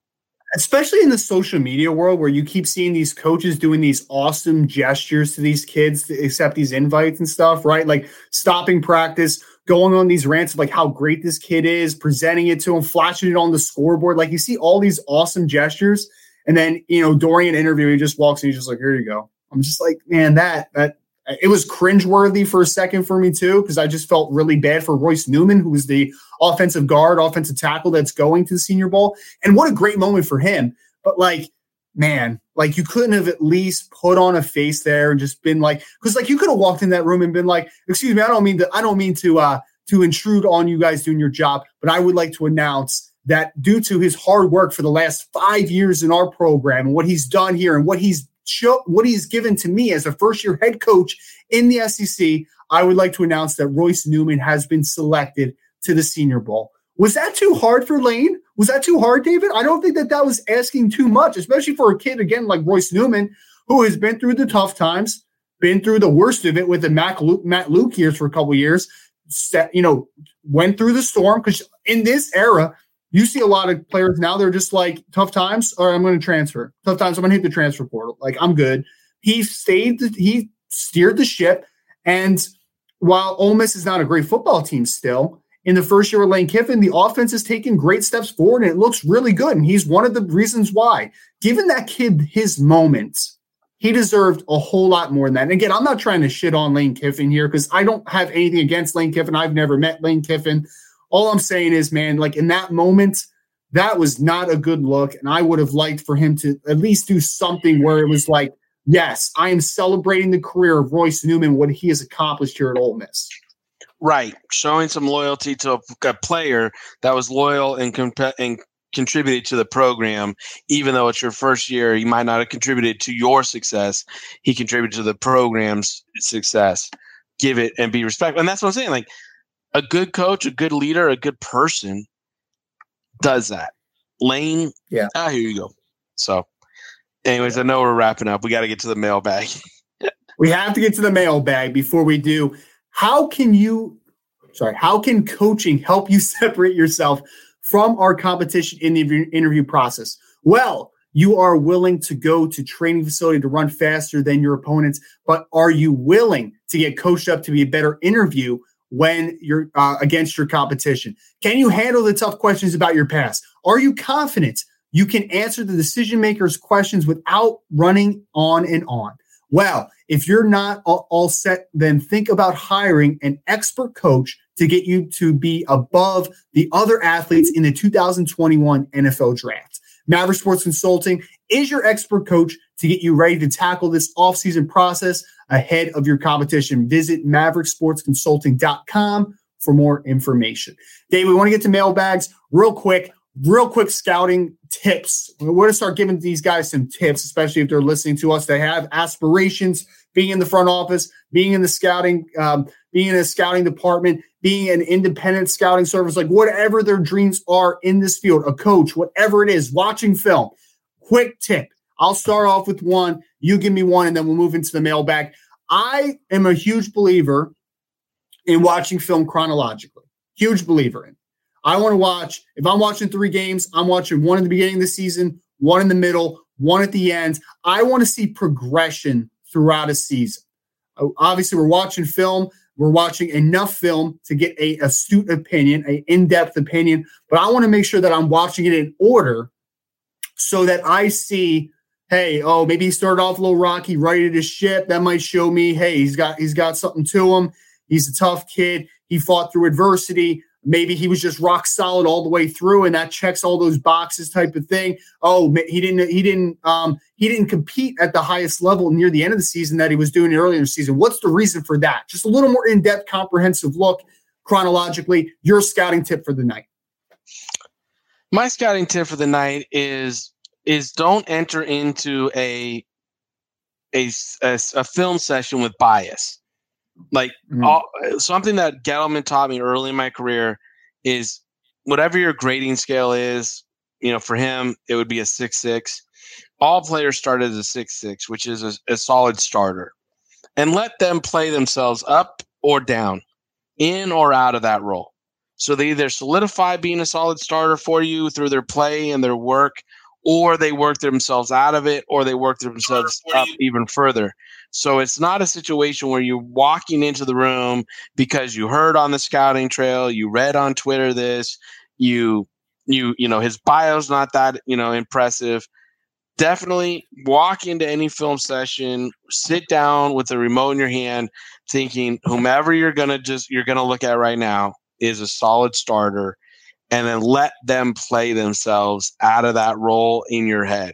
Especially in the social media world where you keep seeing these coaches doing these awesome gestures to these kids to accept these invites and stuff, right? Like stopping practice, going on these rants of like how great this kid is, presenting it to him, flashing it on the scoreboard. Like you see all these awesome gestures. And then, you know, during an interview, he just walks and he's just like, here you go. I'm just like, man, that, that, it was cringeworthy for a second for me too, because I just felt really bad for Royce Newman, who was the offensive guard, offensive tackle that's going to the Senior Bowl. And what a great moment for him. But like, man, like you couldn't have at least put on a face there and just been like, because like you could have walked in that room and been like, excuse me, I don't mean to, I don't mean to uh to intrude on you guys doing your job, but I would like to announce that due to his hard work for the last five years in our program and what he's done here and what he's show what he's given to me as a first year head coach in the SEC, I would like to announce that Royce Newman has been selected to the Senior Bowl. Was that too hard for Lane? Was that too hard, David? I don't think that that was asking too much, especially for a kid again like Royce Newman, who has been through the tough times, been through the worst of it with the Matt Luke, Matt Luke years for a couple years. Set, you know, went through the storm because in this era, you see a lot of players now. They're just like tough times, or I'm going to transfer. Tough times, I'm going to hit the transfer portal. Like I'm good. He stayed. He steered the ship, and while Ole Miss is not a great football team still, in the first year of Lane Kiffin, the offense has taken great steps forward and it looks really good. And he's one of the reasons why. Given that kid his moments, he deserved a whole lot more than that. And again, I'm not trying to shit on Lane Kiffin here because I don't have anything against Lane Kiffin. I've never met Lane Kiffin. All I'm saying is, man, like in that moment, that was not a good look. And I would have liked for him to at least do something where it was like, yes, I am celebrating the career of Royce Newman, what he has accomplished here at Ole Miss. Right, showing some loyalty to a, player that was loyal and, and contributed to the program, even though it's your first year, he might not have contributed to your success. He contributed to the program's success. Give it and be respectful, and that's what I'm saying. Like a good coach, a good leader, a good person does that. Lane, Yeah. Ah, here you go. So, anyways, I know we're wrapping up. We got to get to the mailbag. We have to get to the mailbag before we do. How can you, sorry, how can coaching help you separate yourself from our competition in the interview- interview process? Well, you are willing to go to training facility to run faster than your opponents, but are you willing to get coached up to be a better interview when you're uh, against your competition? Can you handle the tough questions about your past? Are you confident you can answer the decision makers' questions without running on and on? Well, if you're not all, all set, then think about hiring an expert coach to get you to be above the other athletes in the 2021 NFL draft. Maverick Sports Consulting is your expert coach to get you ready to tackle this offseason process ahead of your competition. Visit mavericksportsconsulting.com for more information. Dave, we want to get to mailbags real quick. Real quick scouting tips. We're going to start giving these guys some tips, especially if they're listening to us. They have aspirations, being in the front office, being in the scouting, um, being in a scouting department, being an independent scouting service, like whatever their dreams are in this field, a coach, whatever it is, watching film. Quick tip. I'll start off with one. You give me one, and then we'll move into the mailbag. I am a huge believer in watching film chronologically. Huge believer in. I want to watch, if I'm watching three games, I'm watching one at the beginning of the season, one in the middle, one at the end. I want to see progression throughout a season. Obviously, we're watching film. We're watching enough film to get a astute opinion, a in-depth opinion, but I want to make sure that I'm watching it in order so that I see, hey, oh, maybe he started off a little rocky, righted his ship. That might show me, hey, he's got he's got something to him. He's a tough kid. He fought through adversity. Maybe he was just rock solid all the way through, and that checks all those boxes, type of thing. Oh, he didn't he didn't um, he didn't compete at the highest level near the end of the season that he was doing earlier in the season. What's the reason for that? Just a little more in depth, comprehensive look chronologically. Your scouting tip for the night. My scouting tip for the night is is don't enter into a a, a, a film session with bias. Like mm-hmm. all, something that Gettleman taught me early in my career is whatever your grading scale is, you know, for him it would be a six six. All players start as a six six, which is a, a solid starter, and let them play themselves up or down, in or out of that role. So they either solidify being a solid starter for you through their play and their work, or they work themselves out of it, or they work themselves up even further. So it's not a situation where you're walking into the room because you heard on the scouting trail, you read on Twitter this, you you you know his bio's not that you know impressive. Definitely walk into any film session, sit down with the remote in your hand, thinking whomever you're gonna just you're gonna look at right now is a solid starter and then let them play themselves out of that role in your head.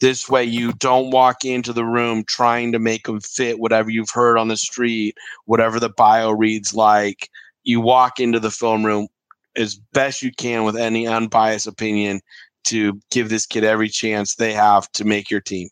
This way, you don't walk into the room trying to make them fit whatever you've heard on the street, whatever the bio reads like. You walk into the film room as best you can with any unbiased opinion to give this kid every chance they have to make your team.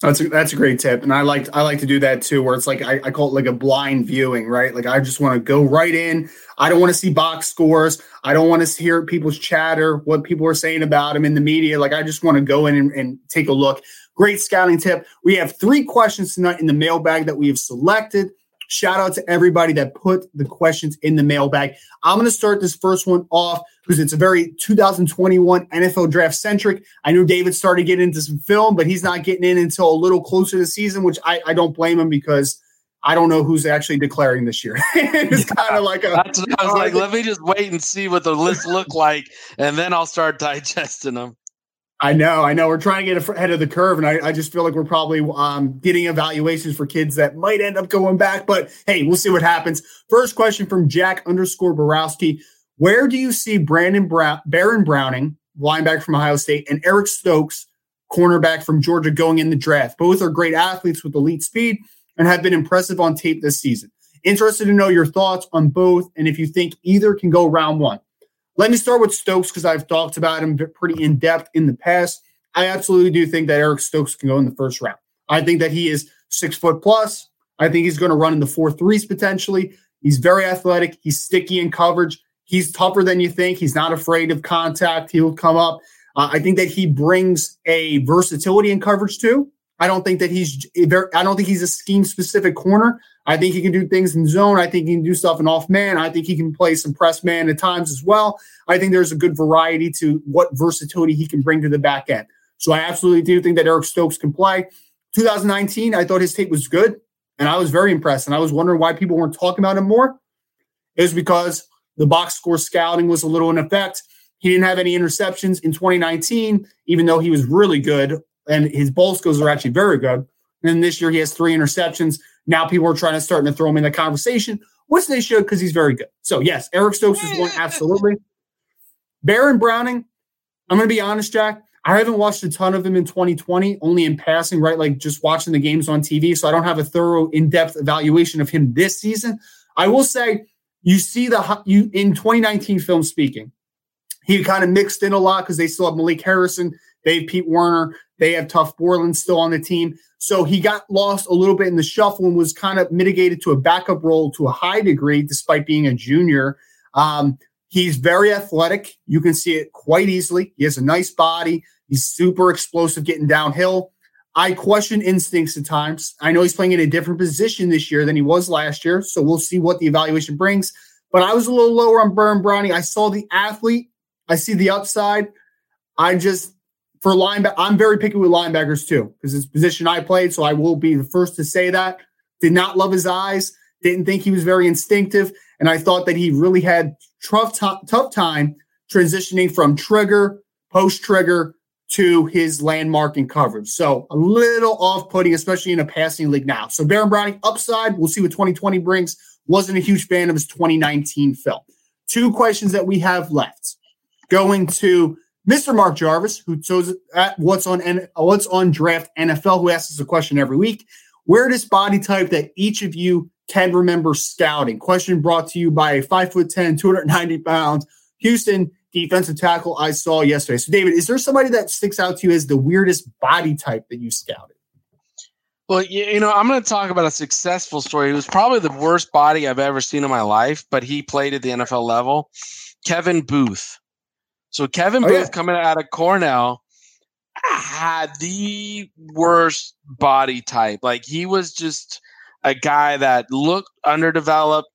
That's a, that's a great tip, and I like I like to do that too. Where it's like I, I call it like a blind viewing, right? Like I just want to go right in. I don't want to see box scores. I don't want to hear people's chatter, what people are saying about him in the media. Like I just want to go in and, and take a look. Great scouting tip. We have three questions tonight in the mailbag that we have selected. Shout out to everybody that put the questions in the mailbag. I'm going to start this first one off because it's a very 2021 NFL draft centric. I know David started getting into some film, but he's not getting in until a little closer to the season, which I, I don't blame him because I don't know who's actually declaring this year. it's kind of like a. That's I was oh, like, let me just wait and see what the list look like, and then I'll start digesting them. I know, I know. We're trying to get ahead of the curve, and I, I just feel like we're probably um, getting evaluations for kids that might end up going back. But hey, we'll see what happens. First question from Jack underscore Borowski: Where do you see Brandon Brown, Baron Browning, linebacker from Ohio State, and Eric Stokes, cornerback from Georgia, going in the draft? Both are great athletes with elite speed and have been impressive on tape this season. Interested to know your thoughts on both, and if you think either can go round one. Let me start with Stokes because I've talked about him pretty in depth in the past. I absolutely do think that Eric Stokes can go in the first round. I think that he is six foot plus. I think he's going to run in the four threes potentially. He's very athletic. He's sticky in coverage. He's tougher than you think. He's not afraid of contact. He'll come up. Uh, I think that he brings a versatility in coverage too. I don't think that he's I don't think he's a scheme specific corner. I think he can do things in zone. I think he can do stuff in off man. I think he can play some press man at times as well. I think there's a good variety to what versatility he can bring to the back end. So I absolutely do think that Eric Stokes can play. 2019, I thought his tape was good, and I was very impressed. And I was wondering why people weren't talking about him more. Was because the box score scouting was a little in effect. He didn't have any interceptions in 2019, even though he was really good, and his ball skills are actually very good. And this year he has three interceptions. Now people are trying to start to throw him in the conversation, which they should because he's very good. So yes, Eric Stokes is one absolutely. Baron Browning, I'm going to be honest, Jack. I haven't watched a ton of him in 2020, only in passing, right? Like just watching the games on TV. So I don't have a thorough, in-depth evaluation of him this season. I will say, you see the you in 2019 film speaking, he kind of mixed in a lot because they still have Malik Harrison, they have Pete Werner, they have Tuf Borland still on the team. So he got lost a little bit in the shuffle and was kind of mitigated to a backup role to a high degree, despite being a junior. Um, he's very athletic. You can see it quite easily. He has a nice body. He's super explosive getting downhill. I question instincts at times. I know he's playing in a different position this year than he was last year. So we'll see what the evaluation brings. But I was a little lower on Baron Browning. I saw the athlete. I see the upside. I just for linebacker, I'm very picky with linebackers too, because it's position I played. So I will be the first to say that. Did not love his eyes. Didn't think he was very instinctive. And I thought that he really had tough, t- tough time transitioning from trigger, post trigger, to his landmark and coverage. So a little off putting, especially in a passing league now. So Baron Browning upside, we'll see what 2020 brings. Wasn't a huge fan of his 2019 film. Two questions that we have left. Going to Mr. Mark Jarvis, who chose at what's on what's on draft NFL, who asks us a question every week. Where does body type that each of you can remember scouting? Question brought to you by a five foot 10, 290 pounds Houston defensive tackle I saw yesterday. So, David, is there somebody that sticks out to you as the weirdest body type that you scouted? Well, you know, I'm going to talk about a successful story. It was probably the worst body I've ever seen in my life, but he played at the NFL level. Kevin Boothe. So Kevin oh, Boothe yeah. coming out of Cornell had the worst body type. Like he was just a guy that looked underdeveloped,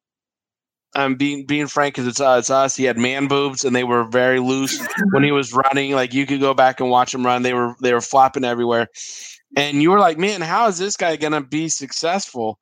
I'm um, being being frank, because it's, uh, it's us. He had man boobs, and they were very loose when he was running. Like you could go back and watch him run; they were they were flapping everywhere. And you were like, man, how is this guy gonna be successful?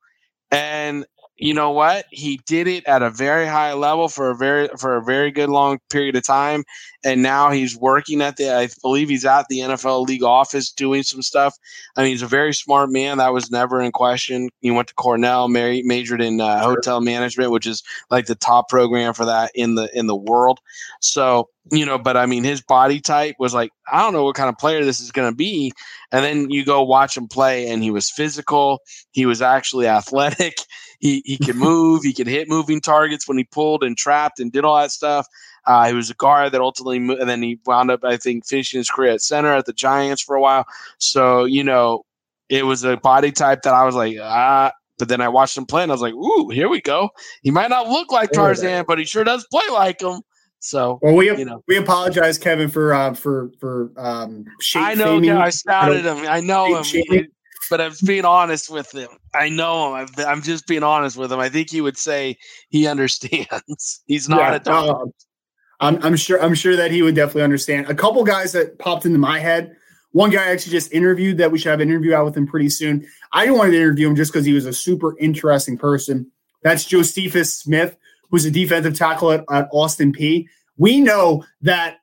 And you know what? He did it at a very high level for a very for a very good long period of time, and now he's working at the. I believe he's at the NFL league office doing some stuff. I mean, he's a very smart man. That was never in question. He went to Cornell, married, majored in uh, hotel management, which is like the top program for that in the in the world. So you know, but I mean, his body type was like, I don't know what kind of player this is going to be. And then you go watch him play, and he was physical. He was actually athletic. He he could move. he could hit moving targets when he pulled and trapped and did all that stuff. Uh, he was a guard that ultimately, moved, and then he wound up, I think, finishing his career at center at the Giants for a while. So you know, it was a body type that I was like, ah. But then I watched him play, and I was like, "Ooh, here we go." He might not look like Tarzan, but he sure does play like him. So well, we you know. we apologize, Kevin, for uh, for for um. I know, yeah, I scouted him. I know him but I'm being honest with him. I know him. i am just being honest with him. I think he would say he understands. He's not yeah, a dog. I'm, I'm sure. I'm sure that he would definitely understand. A couple guys that popped into my head. One guy I actually just interviewed that we should have an interview out with him pretty soon. I didn't want to interview him just because he was a super interesting person. That's Josephus Smith, who's a defensive tackle at, at Austin Peay. We know that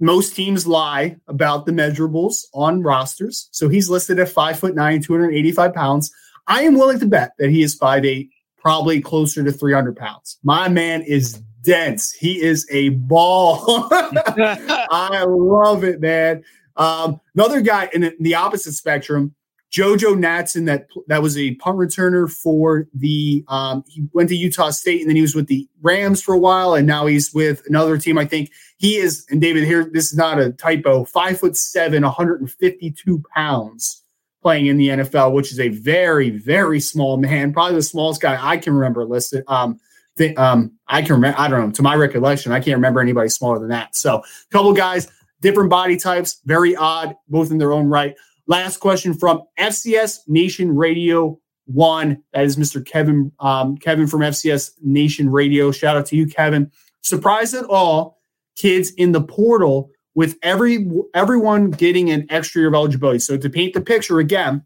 most teams lie about the measurables on rosters. So he's listed at five foot nine, 285 pounds. I am willing to bet that he is five eight, probably closer to 300 pounds. My man is dense. He is a ball. I love it, man. Um, another guy in the opposite spectrum, Jojo Natson, that that was a punt returner for the. Um, he went to Utah State and then he was with the Rams for a while, and now he's with another team. I think he is. And David, here this is not a typo. Five foot seven, 152 pounds, playing in the NFL, which is a very very small man, probably the smallest guy I can remember listed. Um, th- um, I can remember. I don't know. To my recollection, I can't remember anybody smaller than that. So, a couple guys, different body types, very odd, both in their own right. Last question from FCS Nation Radio One. That is Mr. Kevin um, Kevin from FCS Nation Radio. Shout out to you, Kevin. Surprised at all kids in the portal with every everyone getting an extra year of eligibility. So to paint the picture again,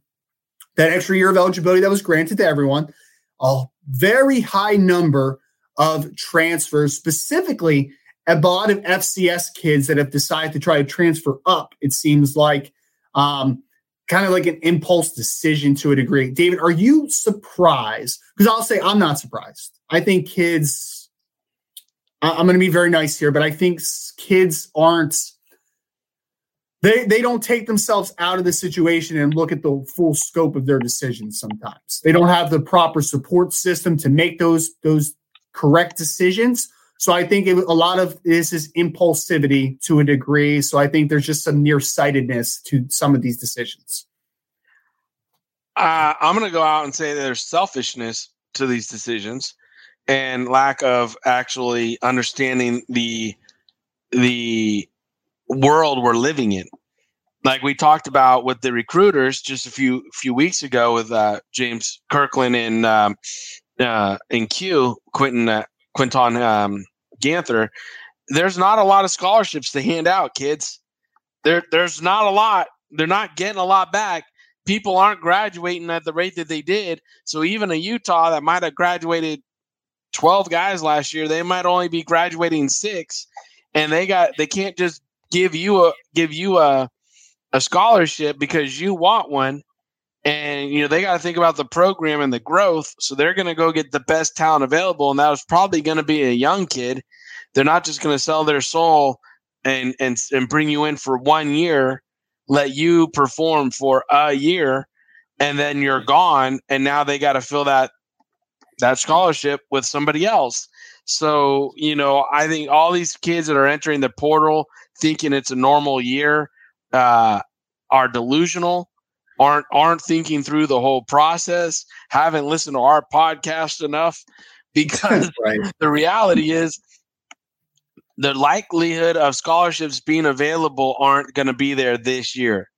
that extra year of eligibility that was granted to everyone, a very high number of transfers, specifically a lot of FCS kids that have decided to try to transfer up. It seems like um, kind of like an impulse decision to a degree. David, are you surprised? Because I'll say I'm not surprised. I think kids, I'm going to be very nice here, but I think kids aren't. They, they don't take themselves out of the situation and look at the full scope of their decisions sometimes. They don't have the proper support system to make those those correct decisions. So I think it, a lot of this is impulsivity to a degree. So I think there's just some nearsightedness to some of these decisions. Uh, I'm going to go out and say there's selfishness to these decisions and lack of actually understanding the the world we're living in. Like we talked about with the recruiters just a few few weeks ago with uh, James Kirkland and um, uh, in Q Quentin uh, Quinton um, Ganther, there's not a lot of scholarships to hand out, kids. There, there's not a lot. They're not getting a lot back. People aren't graduating at the rate that they did. So even a Utah that might have graduated 12 guys last year, they might only be graduating six, and they got they can't just give you a give you a a scholarship because you want one and you know they got to think about the program and the growth so they're going to go get the best talent available and that was probably going to be a young kid. They're not just going to sell their soul and and and bring you in for one year let you perform for a year and then you're gone and now they got to fill that that scholarship with somebody else. So you know i think all these kids that are entering the portal thinking it's a normal year uh, are delusional aren't aren't thinking through the whole process haven't listened to our podcast enough because right. the reality is the likelihood of scholarships being available aren't going to be there this year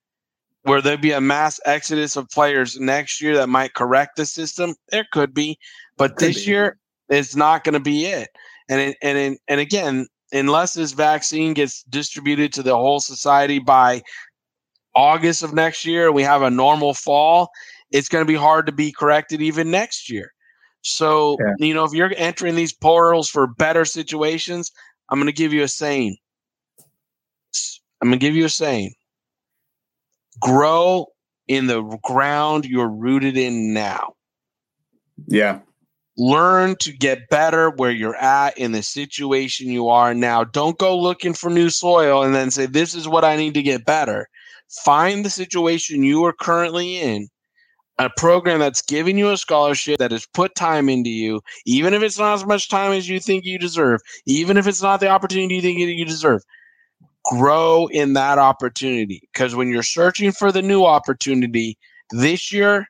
where there be a mass exodus of players next year that might correct the system there could be but could this be. year it's not going to be it and it, and it, and again unless this vaccine gets distributed to the whole society by August of next year, we have a normal fall, it's going to be hard to be corrected even next year. So, yeah. you know, if you're entering these portals for better situations, I'm going to give you a saying. I'm going to give you a saying. Grow in the ground you're rooted in now. Yeah learn to get better where you're at in the situation you are now. Don't go looking for new soil and then say, This is what I need to get better. Find the situation you are currently in, a program that's giving you a scholarship that has put time into you, even if it's not as much time as you think you deserve, even if it's not the opportunity you think you deserve. Grow in that opportunity because when you're searching for the new opportunity this year,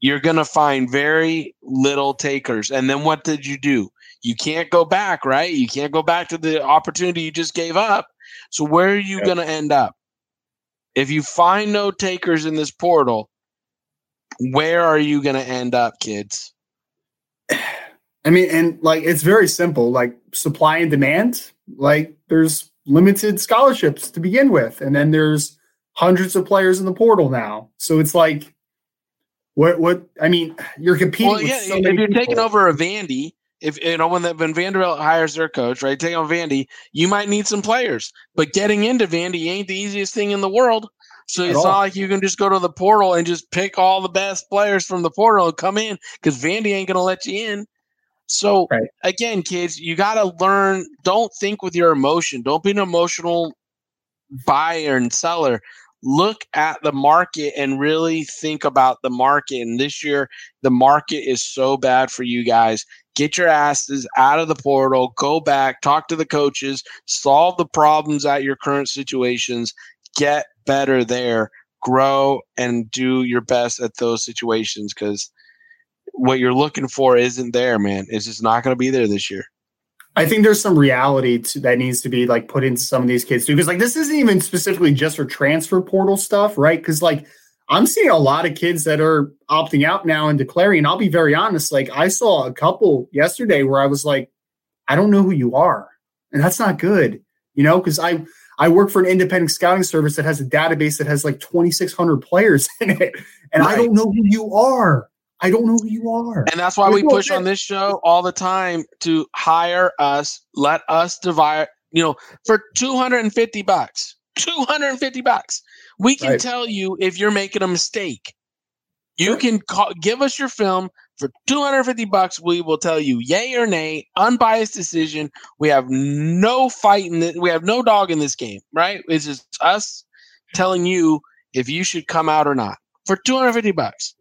you're going to find very little takers. And then what did you do? You can't go back, right? You can't go back to the opportunity you just gave up. So where are you going to end up? If you find no takers in this portal, where are you going to end up, kids? I mean, and like it's very simple, like supply and demand. Like there's limited scholarships to begin with, and then there's hundreds of players in the portal now. So it's like what what I mean, you're competing. Well, yeah, so if you're people. taking over a Vandy, if you know when the, when Vanderbilt hires their coach, right, Take on Vandy, you might need some players, but getting into Vandy ain't the easiest thing in the world. So At it's all. not like you can just go to the portal and just pick all the best players from the portal and come in because Vandy ain't gonna let you in. So right. again, kids, you got to learn. Don't think with your emotion. Don't be an emotional buyer and seller look at the market and really think about the market. And this year, the market is so bad for you guys. Get your asses out of the portal, go back, talk to the coaches, solve the problems at your current situations, get better there, grow, and do your best at those situations because what you're looking for isn't there, man. It's just not going to be there this year. I think there's some reality to, that needs to be like put into some of these kids too, because like this isn't even specifically just for transfer portal stuff, right? Because like I'm seeing a lot of kids that are opting out now and declaring. And I'll be very honest, like I saw a couple yesterday where I was like, I don't know who you are, and that's not good, you know, because I I work for an independent scouting service that has a database that has like 2,600 players in it, and right. I don't know who you are. I don't know who you are. And that's why we push on this show all the time to hire us, let us divide, you know, for 250 bucks. 250 bucks. We can right. tell you if you're making a mistake. You sure. can call, give us your film for 250 bucks. We will tell you yay or nay, unbiased decision. We have no fight in this, we have no dog in this game, right? It's just us telling you if you should come out or not for 250 bucks.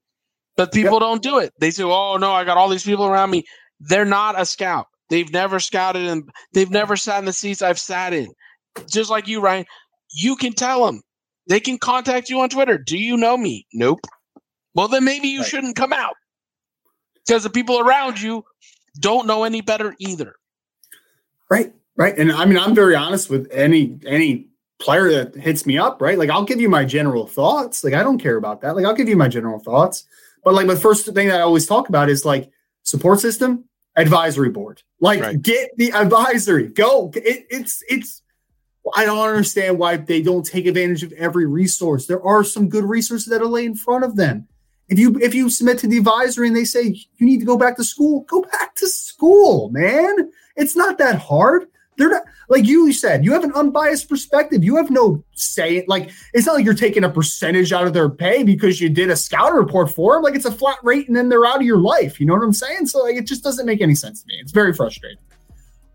But people yep. don't do it. They say, "Oh no, I got all these people around me." They're not a scout. They've never scouted and they've never sat in the seats I've sat in. Just like you, Ryan. You can tell them. They can contact you on Twitter. Do you know me? Nope. Well, then maybe you right. shouldn't come out because the people around you don't know any better either. Right. Right. And I mean, I'm very honest with any any player that hits me up. Right. Like I'll give you my general thoughts. Like I don't care about that. Like I'll give you my general thoughts. But like the first thing that I always talk about is like support system, advisory board. Like right. get the advisory. Go. It, it's it's. I don't understand why they don't take advantage of every resource. There are some good resources that are laid in front of them. If you if you submit to the advisory and they say you need to go back to school, go back to school, man. It's not that hard. they're not like you said, you have an unbiased perspective. You have no say. Like it's not like you're taking a percentage out of their pay because you did a scout report for them. Like it's a flat rate and then they're out of your life. You know what I'm saying? So like it just doesn't make any sense to me. It's very frustrating.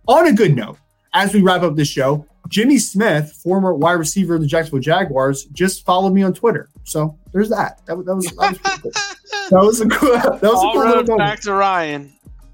On a good note, as we wrap up this show, Jimmy Smith, former wide receiver of the Jacksonville Jaguars, just followed me on Twitter. So there's that. That, that was that was, cool. that was a cool. That was all a cool roads back to Ryan.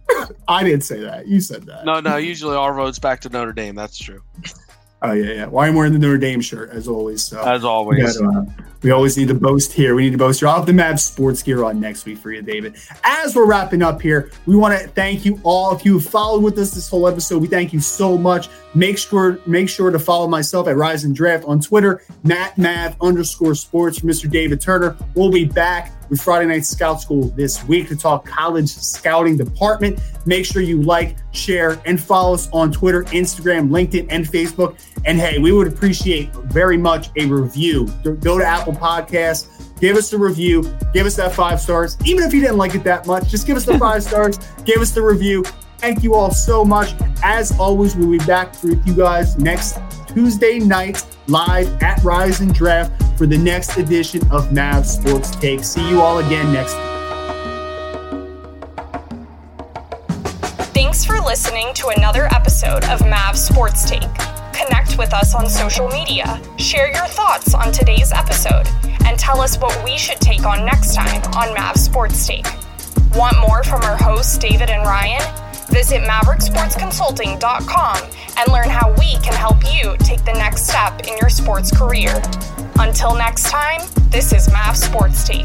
I didn't say that. You said that. No, no. Usually all roads back to Notre Dame. That's true. Oh yeah, yeah. Well, I'm wearing the Notre Dame shirt as always. So as we, always. gotta, uh, we always need to boast here. We need to boast here. I'll have the Mavs sports gear on next week for you, David. As we're wrapping up here, we want to thank you all. If you followed with us this whole episode, we thank you so much. Make sure make sure to follow myself at Rise and Draft on Twitter, Matt Mav underscore sports for Mr. David Turner. We'll be back with Friday Night Scout School this week to talk college scouting department. Make sure you like, share, and follow us on Twitter, Instagram, LinkedIn, and Facebook. And hey, we would appreciate very much a review. Go to Apple Podcasts, give us a review, give us that five stars. Even if you didn't like it that much, just give us the five stars, give us the review. Thank you all so much. As always, we'll be back with you guys next Tuesday night live at Rise and Draft for the next edition of Mav Sports Take. See you all again next week. Thanks for listening to another episode of Mav Sports Take. Connect with us on social media, share your thoughts on today's episode, and tell us what we should take on next time on Mav Sports Take. Want more from our hosts, David and Ryan? Visit MaverickSportsConsulting.com and learn how we can help you take the next step in your sports career. Until next time, this is Mav Sports Take.